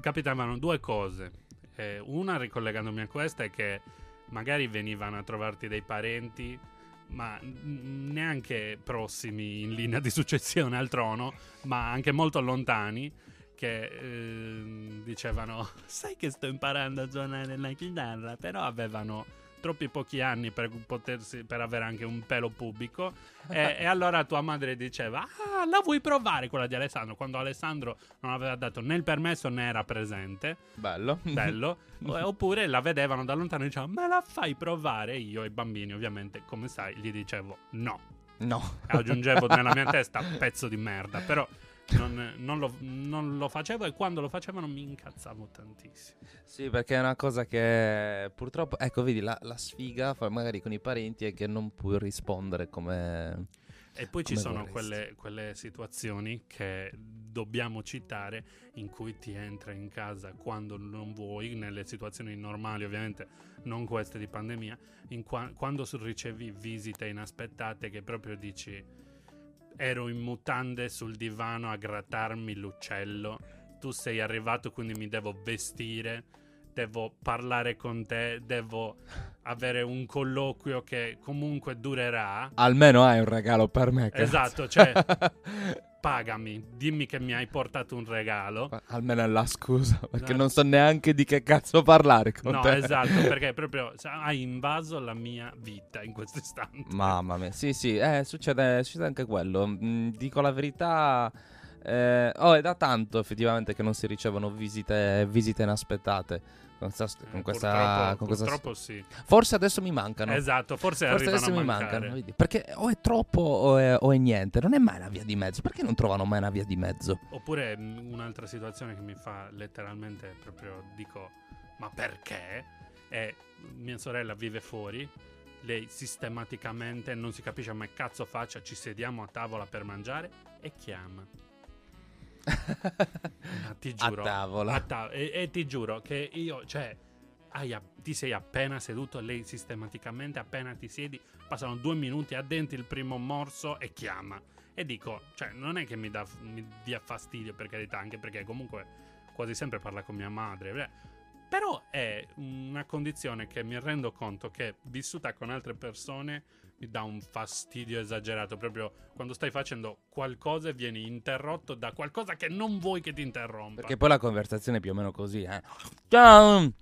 capitavano due cose. Eh, una, ricollegandomi a questa, è che magari venivano a trovarti dei parenti, ma neanche prossimi in linea di successione al trono, ma anche molto lontani che eh, dicevano sai che sto imparando a suonare la chitarra? Però avevano troppi pochi anni per, potersi, per avere anche un pelo pubblico. e, e, allora tua madre diceva: Ah, la vuoi provare quella di Alessandro? Quando Alessandro non aveva dato né il permesso né era presente. Bello. Bello. Oppure la vedevano da lontano e dicevano: Me la fai provare? io, i bambini, ovviamente, come sai, gli dicevo no. No. E aggiungevo nella mia testa pezzo di merda. Però non, non, lo, non, lo, facevo e quando lo facevano mi incazzavo tantissimo. Sì, perché è una cosa che purtroppo, ecco, vedi, la, la sfiga magari con i parenti è che non puoi rispondere come... E poi ci sono quelle, quelle, situazioni che dobbiamo citare in cui ti entra in casa quando non vuoi, nelle situazioni normali ovviamente, non queste di pandemia, qua, quando ricevi visite inaspettate che proprio dici ero in mutande sul divano a grattarmi l'uccello. Tu sei arrivato, quindi mi devo vestire. Devo parlare con te, devo avere un colloquio che comunque durerà. Almeno hai un regalo per me. Cazzo. Esatto, cioè pagami, dimmi che mi hai portato un regalo. Almeno è la scusa, perché esatto. non so neanche di che cazzo parlare con no, te. No, esatto, perché proprio hai invaso la mia vita in questo istante. Mamma mia, sì, sì, eh, succede, succede anche quello. Mm, dico la verità... Eh, oh, è da tanto effettivamente che non si ricevono visite, visite inaspettate con questa, con eh, questa, purtroppo, con questa purtroppo sì. Forse adesso mi mancano. Esatto, forse, forse adesso mi mancano. Vedi? Perché o è troppo o è, o è, niente. Non è mai una via di mezzo. Perché non trovano mai una via di mezzo? Oppure mm, un'altra situazione che mi fa letteralmente proprio dico, ma perché? È mia sorella vive fuori. Lei sistematicamente non si capisce mai cazzo faccia, ci sediamo a tavola per mangiare e chiama Ma ti giuro. A tavola. A ta- e, e, ti giuro che io, cioè, hai, ti sei appena seduto, lei sistematicamente, appena ti siedi, passano due minuti, addenti il primo morso e chiama. E dico, cioè, non è che mi, dà, mi dia fastidio per carità, anche perché comunque quasi sempre parla con mia madre. Però è una condizione che mi rendo conto che vissuta con altre persone mi dà un fastidio esagerato. Proprio quando stai facendo qualcosa e vieni interrotto da qualcosa che non vuoi che ti interrompa. Perché poi la conversazione è più o meno così, eh. Ciao!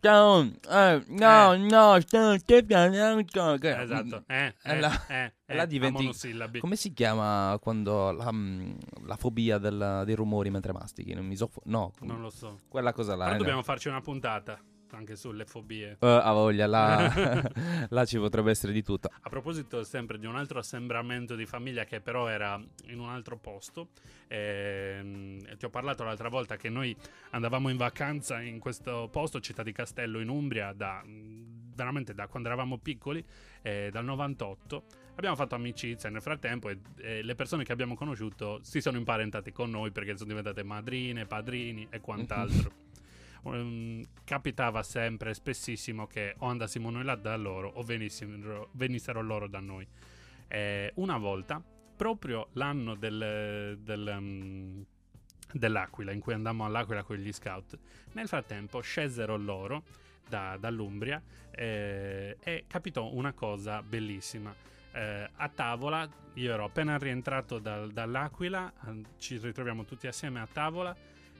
Ciao! Eh, no, eh. no, sto pianendo. Esatto, eh, eh, la, eh, eh, la diventi... Come si chiama quando la, mm, la fobia del, dei rumori mentre mastichi? Non, misofo... no, non lo so. Quella cosa là. Però dobbiamo farci una puntata. Anche sulle fobie. Uh, a voglia, là, là ci potrebbe essere di tutto. A proposito sempre di un altro assembramento di famiglia che però era in un altro posto, ehm, ti ho parlato l'altra volta che noi andavamo in vacanza in questo posto, Città di Castello in Umbria, da, veramente da quando eravamo piccoli, eh, dal 98 abbiamo fatto amicizia nel frattempo e, e, le persone che abbiamo conosciuto si sono imparentate con noi perché sono diventate madrine, padrini e quant'altro. um, capitava sempre, spessissimo, che o andassimo noi là da loro o venissero, venissero loro da noi. Eh, una volta, proprio l'anno del, del, um, dell'Aquila, in cui andammo all'Aquila con gli scout, nel frattempo scesero loro da, dall'Umbria eh, e capitò una cosa bellissima. Eh, a tavola, io ero appena rientrato dal, dall'Aquila, ci ritroviamo tutti assieme a tavola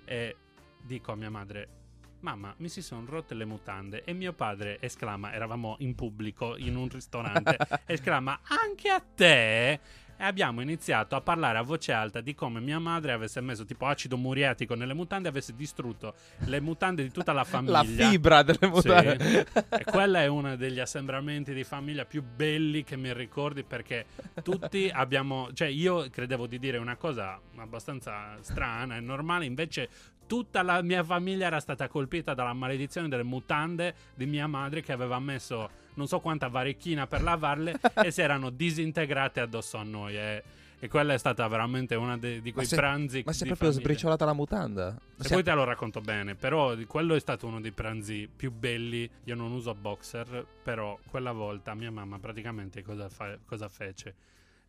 e dico a mia madre mamma, mi si sono rotte le mutande e mio padre esclama, eravamo in pubblico in un ristorante, esclama anche a te? E abbiamo iniziato a parlare a voce alta di come mia madre avesse messo tipo acido muriatico nelle mutande e avesse distrutto le mutande di tutta la famiglia. La fibra delle mutande. Sì. e quella è uno degli assembramenti di famiglia più belli che mi ricordi perché tutti abbiamo... Cioè io credevo di dire una cosa abbastanza strana e normale, invece tutta la mia famiglia era stata colpita dalla maledizione delle mutande di mia madre che aveva messo non so quanta varecchina per lavarle e si erano disintegrate addosso a noi. E, e quella è stata veramente una de, di quei ma se, pranzi. Ma si è proprio famiglia. sbriciolata la mutanda. E poi te lo racconto bene. Però quello è stato uno dei pranzi più belli. Io non uso boxer, però quella volta mia mamma praticamente cosa, fa, cosa fece?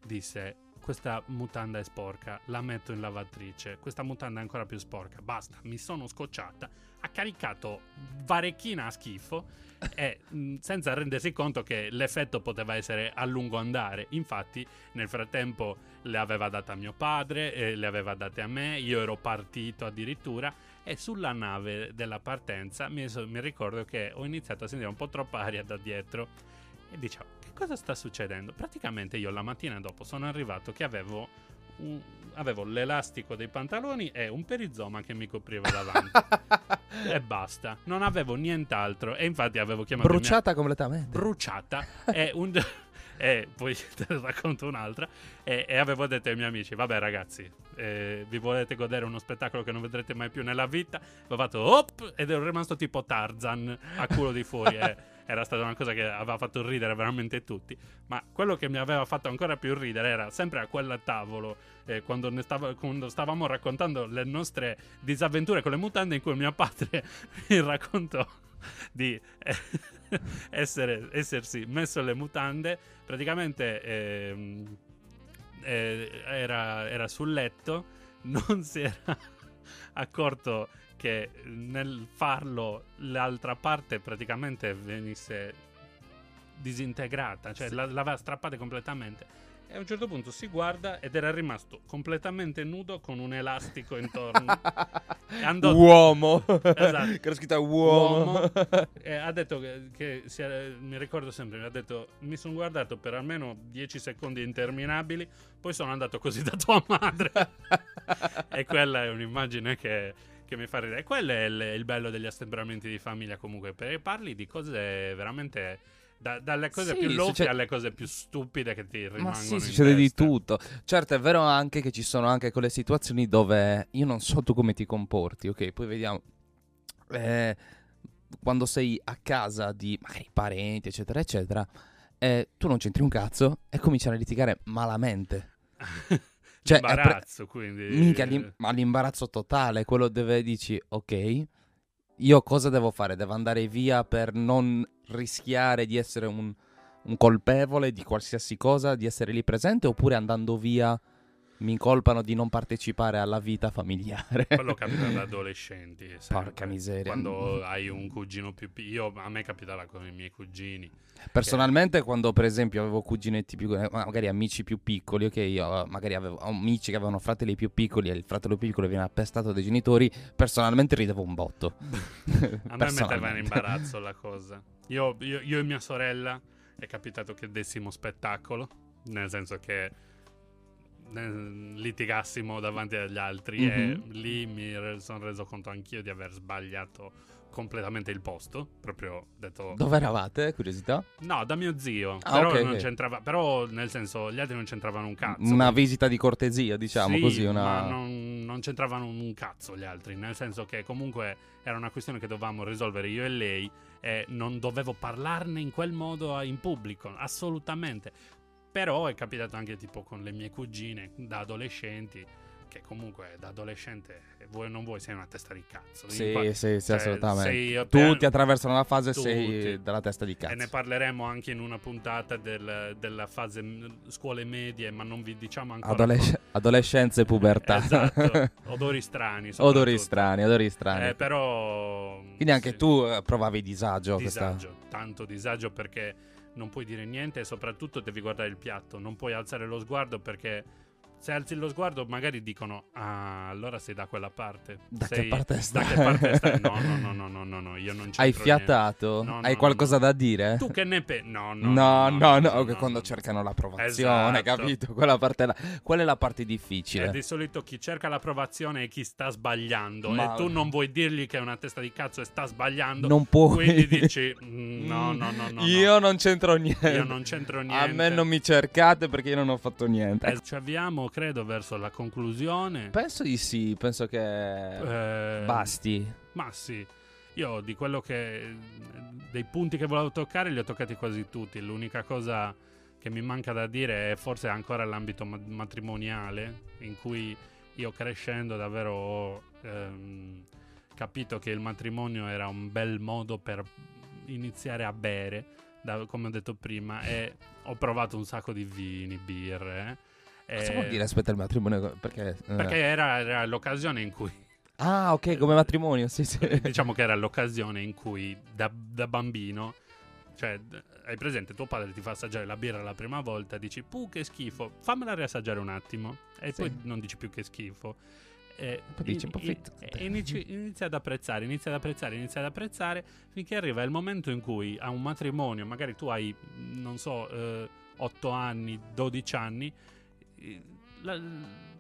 Disse: questa mutanda è sporca, la metto in lavatrice, questa mutanda è ancora più sporca, basta, mi sono scocciata, ha caricato varecchina a schifo e mh, senza rendersi conto che l'effetto poteva essere a lungo andare, infatti nel frattempo le aveva date a mio padre, eh, le aveva date a me, io ero partito addirittura e sulla nave della partenza mi, mi ricordo che ho iniziato a sentire un po' troppa aria da dietro e dicevo cosa sta succedendo? Praticamente io la mattina dopo sono arrivato che avevo, un, avevo l'elastico dei pantaloni e un perizoma che mi copriva davanti. e basta. Non avevo nient'altro. E infatti avevo chiamato. Bruciata mia... completamente. Bruciata. e un. e poi te ne racconto un'altra. E, e, avevo detto ai miei amici: Vabbè, ragazzi, eh, vi volete godere uno spettacolo che non vedrete mai più nella vita? Ho fatto hop ed ero rimasto tipo Tarzan a culo di fuori. e era stata una cosa che aveva fatto ridere veramente tutti. Ma quello che mi aveva fatto ancora più ridere era sempre a quel tavolo, eh, quando, stava, quando, stavamo raccontando le nostre disavventure con le mutande, in cui mio padre mi raccontò di eh, essere, essersi messo le mutande. Praticamente eh, era, era sul letto, non si era accorto che nel farlo l'altra parte praticamente venisse disintegrata, cioè sì. l'aveva strappata completamente. E a un certo punto si guarda ed era rimasto completamente nudo con un elastico intorno. Andò... Uomo. Esatto. che era scritta uomo. uomo. Ha detto che, che era, mi ricordo sempre, mi ha detto mi sono guardato per almeno 10 secondi interminabili, poi sono andato così da tua madre. e quella è un'immagine che che mi fa ridere. Quello è il, il bello degli assembramenti di famiglia comunque, perché parli di cose veramente... Da, dalle cose sì, più lofty succede... alle cose più stupide che ti rimangono Ma sì, succede di tutto. Certo, è vero anche che ci sono anche quelle situazioni dove io non so tu come ti comporti, ok? Poi vediamo. Eh, quando sei a casa di magari parenti, eccetera, eccetera, eh, tu non c'entri un cazzo e cominciano a litigare malamente. Cioè, imbarazzo, pre- quindi... Minchia, ma l'imbarazzo totale, quello dove dici, ok, io cosa devo fare? Devo andare via per non rischiare di essere un, un colpevole di qualsiasi cosa, di essere lì presente, oppure andando via mi incolpano di non partecipare alla vita familiare. Quello capita da adolescenti. Sempre. Porca miseria. Quando hai un cugino più piccolo. A me capitava con i miei cugini. Personalmente, che... quando per esempio avevo cuginetti più. Eh, magari amici più piccoli, ok, io magari avevo amici che avevano fratelli più piccoli e il fratello più piccolo viene appestato dai genitori. Personalmente ridevo un botto. a me metteva in imbarazzo la cosa. Io, io, io e mia sorella è capitato che dessimo spettacolo. Nel senso che litigassimo davanti agli altri mm-hmm. e lì mi sono reso conto anch'io di aver sbagliato completamente il posto. Proprio detto. Dove eravate? Curiosità? No, da mio zio. Ah, però ok, non ok. c'entrava. Però, nel senso, gli altri non c'entravano un cazzo. Una visita di cortesia, diciamo Sì, così. Una... ma non, non c'entravano un cazzo gli altri, nel senso che comunque era una questione che dovevamo risolvere io e lei e non dovevo parlarne in quel modo in pubblico, assolutamente. Però è capitato anche tipo con le mie cugine da adolescenti, che comunque da adolescente vuoi o non vuoi sei una testa di cazzo. Sì, sì, sì, cioè, assolutamente. sei- Tutti attraversano la fase e sei dalla testa di cazzo. e ne parleremo anche in una puntata del- della fase scuole medie, ma non vi diciamo ancora. Adolesc- adolescenza e pubertà. Esatto, odori strani. odori strani, odori strani. Eh, però. Quindi anche sì, tu eh, provavi disagio. questa- Disagio, tanto disagio perché non puoi dire niente e soprattutto devi guardare il piatto. Non puoi alzare lo sguardo perché se alzi lo sguardo magari dicono ah allora sei da quella parte. Da Sei- che parte Da stai? che parte stai? No, no, no, no, no, no, no, io non c'entro Hai fiatato? No, Hai no, qualcosa da dire? Tu che ne pensi? No, no, No, no, no, quando no. cercano l'approvazione, Esatto. capito? Quella parte là. Quella è la parte E difficile. di solito chi cerca l'approvazione è chi sta sbagliando Ma- e tu non vuoi dirgli che è una testa di cazzo e sta sbagliando. Non puoi. Quindi dici "Mm, no, no, no, no. Io no. non c'entro niente. Io non c'entro niente. A me non mi cercate perché io non ho fatto niente. Eh, ci avviamo, credo, verso la conclusione. Penso di sì, penso che Eh, basti. Ma sì, io di quello che. dei punti che volevo toccare li ho toccati quasi tutti. L'unica cosa che mi manca da dire è forse ancora l'ambito ma- matrimoniale, in cui io crescendo davvero ho ehm, capito che il matrimonio era un bel modo per iniziare a bere, da- come ho detto prima, e ho provato un sacco di vini, birre. eh, Cosa e- vuol dire aspetta il matrimonio? Perché, eh. Perché era, era l'occasione in cui Ah, ok, come matrimonio, sì, sì. diciamo che era l'occasione in cui da, da bambino, cioè, hai presente, tuo padre ti fa assaggiare la birra la prima volta, dici, puh, che schifo, fammela riassaggiare un attimo, e Sì. poi non dici più che schifo. E Poi dici un po' fitto. e inizi, inizi ad apprezzare, inizi ad apprezzare, inizi ad apprezzare, finché arriva il momento in cui a un matrimonio, magari tu hai, non so, eh, 8 anni, 12 anni, eh, la-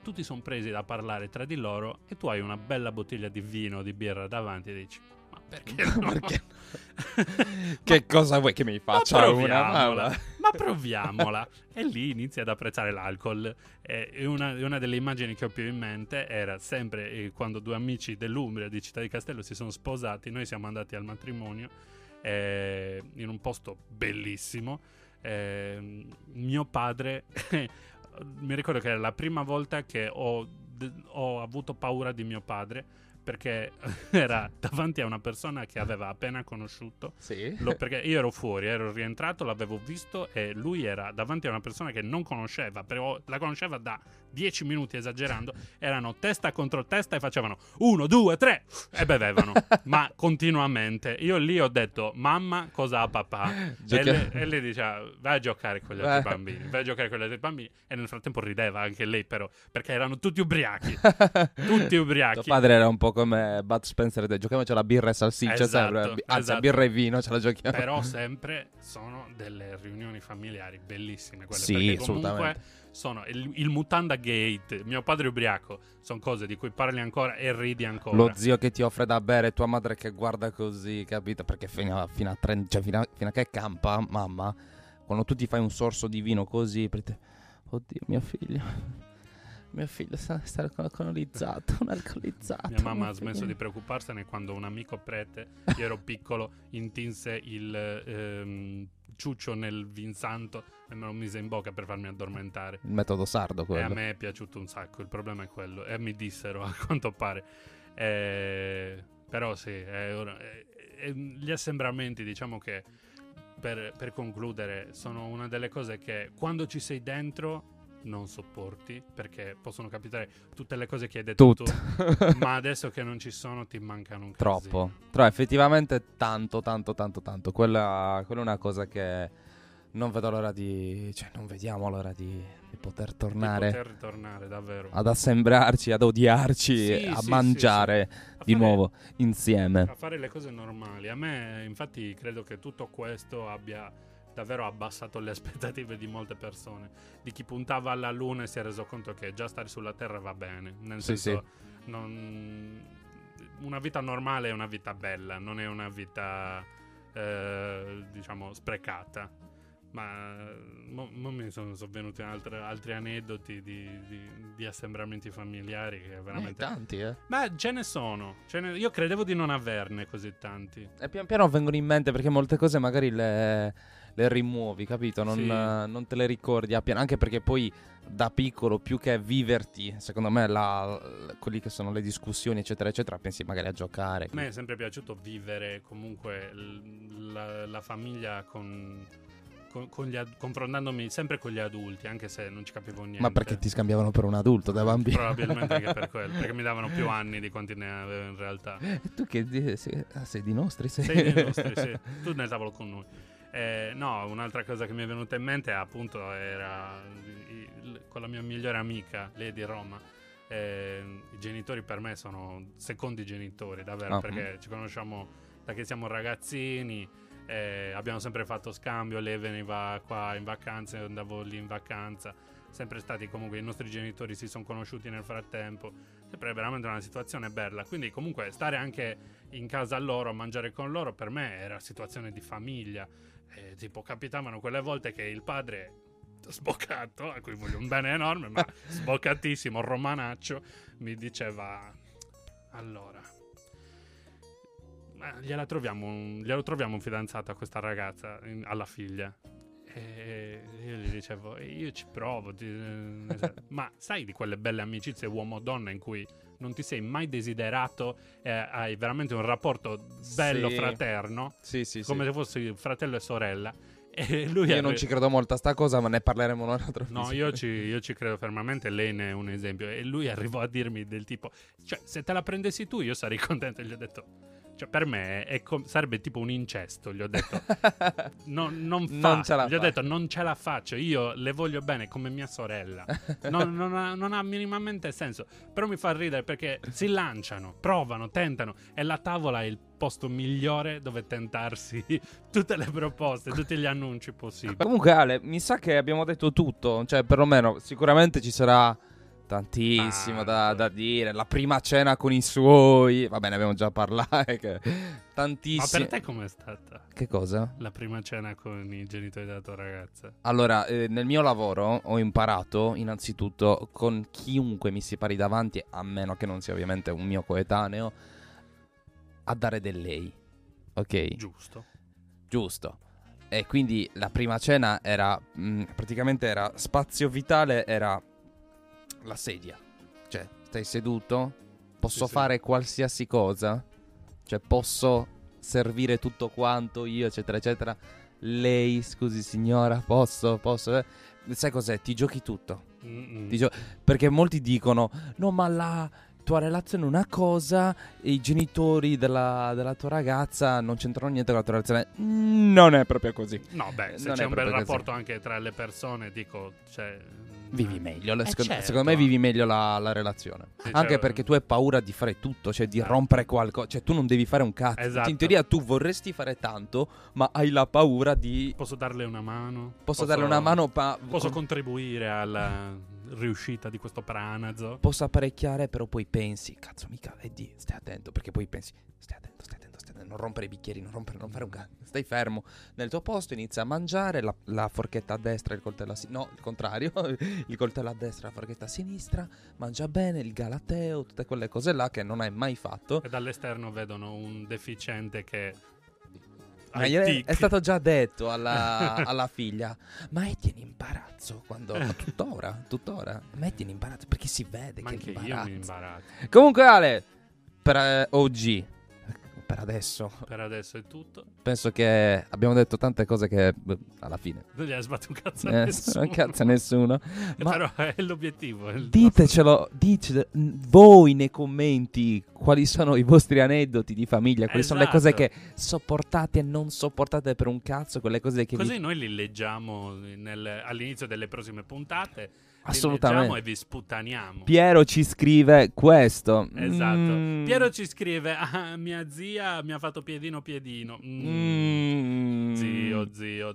tutti sono presi da parlare tra di loro e tu hai una bella bottiglia di vino o di birra davanti e dici ma perché no? Perché che cosa vuoi che mi Ma faccia una? proviamola, Ma- ma proviamola. e lì inizi ad apprezzare l'alcol. E e una, una delle immagini che ho più in mente era sempre eh, quando due amici dell'Umbria di Città di Castello si sono sposati. Noi siamo andati al matrimonio eh, in un posto bellissimo. Eh, mio padre, mi ricordo che era la prima volta che ho, ho avuto paura di mio padre perché era davanti a una persona che aveva appena conosciuto Sì. lo- perché io ero fuori, ero rientrato, l'avevo visto e lui era davanti a una persona che non conosceva, però la conosceva da 10 minuti esagerando, erano testa contro testa e facevano 1, 2, 3 e bevevano, ma continuamente. Io lì ho detto mamma cosa ha papà? E Giochi- lei, e lei diceva vai a giocare con gli altri Eh. bambini, vai a giocare con gli altri bambini e nel frattempo rideva anche lei però, perché erano tutti ubriachi, tutti ubriachi. Tuo padre era un po' come Bud Spencer, de- giochiamoci alla birra e salsiccia, Esatto, sempre. anzi esatto. birra e vino ce la giochiamo. Però sempre sono delle riunioni familiari bellissime quelle Sì, perché comunque assolutamente. sono il, il mutanda gate, mio padre ubriaco, sono cose di cui parli ancora e ridi ancora. Lo zio che ti offre da bere, tua madre che guarda così, capito? Perché fino a, fino a, tre- cioè fino a- fino a che campa, mamma, quando tu ti fai un sorso di vino così, te, oddio, mio figlio, mio figlio sta, sta alcolizzato, un alcolizzato. Mia mamma mio ha smesso figlio." di preoccuparsene quando un amico prete, io ero piccolo, intinse il ehm, ciuccio nel vinsanto e me lo mise in bocca per farmi addormentare. Il metodo sardo E a quello. me è piaciuto un sacco, il problema è quello. E mi dissero, a quanto pare. Eh, però sì, è ora- eh, eh, gli assembramenti, diciamo che, per, per concludere, sono una delle cose che quando ci sei dentro non sopporti, perché possono capitare tutte le cose che hai detto tu, ma adesso che non ci sono ti mancano un casino. Troppo. Però effettivamente tanto, tanto, tanto, tanto. Quella, quella è una cosa che non vedo l'ora di... Cioè, non vediamo l'ora di, di poter Di tornare poter ritornare, davvero. ad assembrarci, ad odiarci, Sì, a sì, mangiare A di fare- nuovo insieme. a fare le cose normali. A me, infatti, credo che tutto questo abbia davvero abbassato le aspettative di molte persone. Di chi puntava alla luna e si è reso conto che già stare sulla Terra va bene. Nel Sì, senso, non- una vita normale è una vita bella, non è una vita, eh, diciamo, sprecata. Ma mo, mo mi sono, sono venuti altre, altri aneddoti di, di, di, assembramenti familiari che veramente... Eh, tanti, eh. Ma ce ne sono. Ce ne, io credevo di non averne così tanti. E pian piano vengono in mente perché molte cose magari le, le rimuovi, capito? Non, Sì. non te le ricordi appieno. Anche perché poi da piccolo, più che viverti, secondo me, la, quelli che sono le discussioni, eccetera, eccetera, pensi magari a giocare. A me è sempre piaciuto vivere comunque la, la famiglia con, con- con gli ad- confrontandomi sempre con gli adulti, anche se non ci capivo niente. Ma perché ti scambiavano per un adulto da bambino? Probabilmente anche per quello, perché mi davano più anni di quanti ne avevo in realtà. E tu che di- sei, ah, sei di nostri? Sei, Sei dei nostri, sì. Tu nel tavolo con noi. Eh, no, un'altra cosa che mi è venuta in mente appunto era con la mia migliore amica, lei di Roma. Eh, I genitori per me sono secondi genitori, davvero, Ah. perché ci conosciamo da che siamo ragazzini. eh, abbiamo sempre fatto scambio, lei veniva qua in vacanza, io andavo lì in vacanza. Sempre stati comunque i nostri genitori si sono conosciuti nel frattempo. Sempre veramente una situazione bella. Quindi, comunque, stare anche in casa loro a mangiare con loro per me era situazione di famiglia. Eh, tipo, capitavano quelle volte che il padre sboccato, a cui voglio un bene enorme, ma sboccatissimo, romanaccio, mi diceva: Allora, gliela troviamo glielo troviamo un fidanzato a questa ragazza, in- alla figlia. E io gli dicevo, "E io ci provo, eh, ma sai di quelle belle amicizie uomo-donna in cui non ti sei mai desiderato e hai veramente un rapporto bello Sì. fraterno, Sì, sì, come se fossi fratello e sorella. E lui Io arri- non ci credo molto a sta cosa, ma ne parleremo un'altra No, io ci, io ci credo fermamente, lei ne è un esempio. E lui arrivò a dirmi del tipo, cioè, se te la prendessi tu io sarei contento. E gli ho detto, cioè, per me com- sarebbe tipo un incesto. Gli ho detto, no, non, fa. Non ce la Gli ho fa. detto, non ce la faccio, io le voglio bene come mia sorella. Non, non ha, non ha minimamente senso. Però mi fa ridere perché si lanciano, provano, tentano. E la tavola è il posto migliore dove tentarsi tutte le proposte, tutti gli annunci possibili. Comunque, Ale, mi sa che abbiamo detto tutto. Cioè, perlomeno, sicuramente ci sarà tantissimo da, Tanto. da dire. La prima cena con i suoi. Va bene, abbiamo già parlato. che- Ma Tantissimo. per te com'è stata? Che cosa? La prima cena con i genitori della tua ragazza. Allora, eh, nel mio lavoro ho imparato, innanzitutto, con chiunque mi si pari davanti, a meno che non sia ovviamente un mio coetaneo, a dare del lei. Ok? Giusto. Giusto. E quindi la prima cena era mh, praticamente era spazio vitale, era la sedia. Cioè, stai seduto, posso Sì, sì. fare qualsiasi cosa, cioè posso servire tutto quanto io, eccetera, eccetera. Lei, scusi signora, posso, posso. eh? Sai cos'è? Ti giochi tutto. Ti gio- Perché molti dicono: No, ma la tua relazione è una cosa e i genitori della, della tua ragazza non c'entrano niente con la tua relazione. Non è proprio così. No, beh, se Non c'è un bel così. rapporto anche tra le persone, dico, cioè... Vivi meglio. le- Eh, secondo, certo. secondo me vivi meglio la, la relazione. Sì, Anche cioè- perché tu hai paura di fare tutto, cioè di Esatto. rompere qualcosa. Cioè, tu non devi fare un cazzo. Esatto. In teoria tu vorresti fare tanto, ma hai la paura di. Posso darle una mano? Posso, darle una mano, ma. Posso con- contribuire alla riuscita di questo pranzo? posso apparecchiare, però poi pensi, cazzo, mica, vedi, stai attento, perché poi pensi, stai attento, stai attento, stai attento, non rompere i bicchieri, non rompere, non fare un cazzo, stai fermo nel tuo posto, inizia a mangiare, la, la forchetta a destra, il coltello a sinistra, no, il contrario, il coltello a destra, la forchetta a sinistra, mangia bene, il galateo, tutte quelle cose là che non hai mai fatto. E dall'esterno vedono un deficiente che... Ma tic. è stato già detto alla, alla figlia, metti in imbarazzo quando, ma tuttora, tuttora, metti in imbarazzo perché si vede Ma che anche io l'imbarazzo. mi imbarazzo. Comunque Ale, per eh, OG, per adesso, Per adesso è tutto. penso che abbiamo detto tante cose che beh, alla fine Non gli ha sbattuto un cazzo a eh, nessuno. non cazza nessuno. Ma Però è l'obiettivo. è ditecelo, dice voi nei commenti quali sono i vostri aneddoti di famiglia, quali sono le cose Esatto. che sopportate e non sopportate per un cazzo, quelle cose che Così vi... noi li leggiamo nel- all'inizio delle prossime puntate. Assolutamente. e vi sputtaniamo. Piero ci scrive questo. Esatto. Mm. Piero ci scrive: ah, Mia zia mi ha fatto piedino piedino. Mm. Mm. Zio, zio,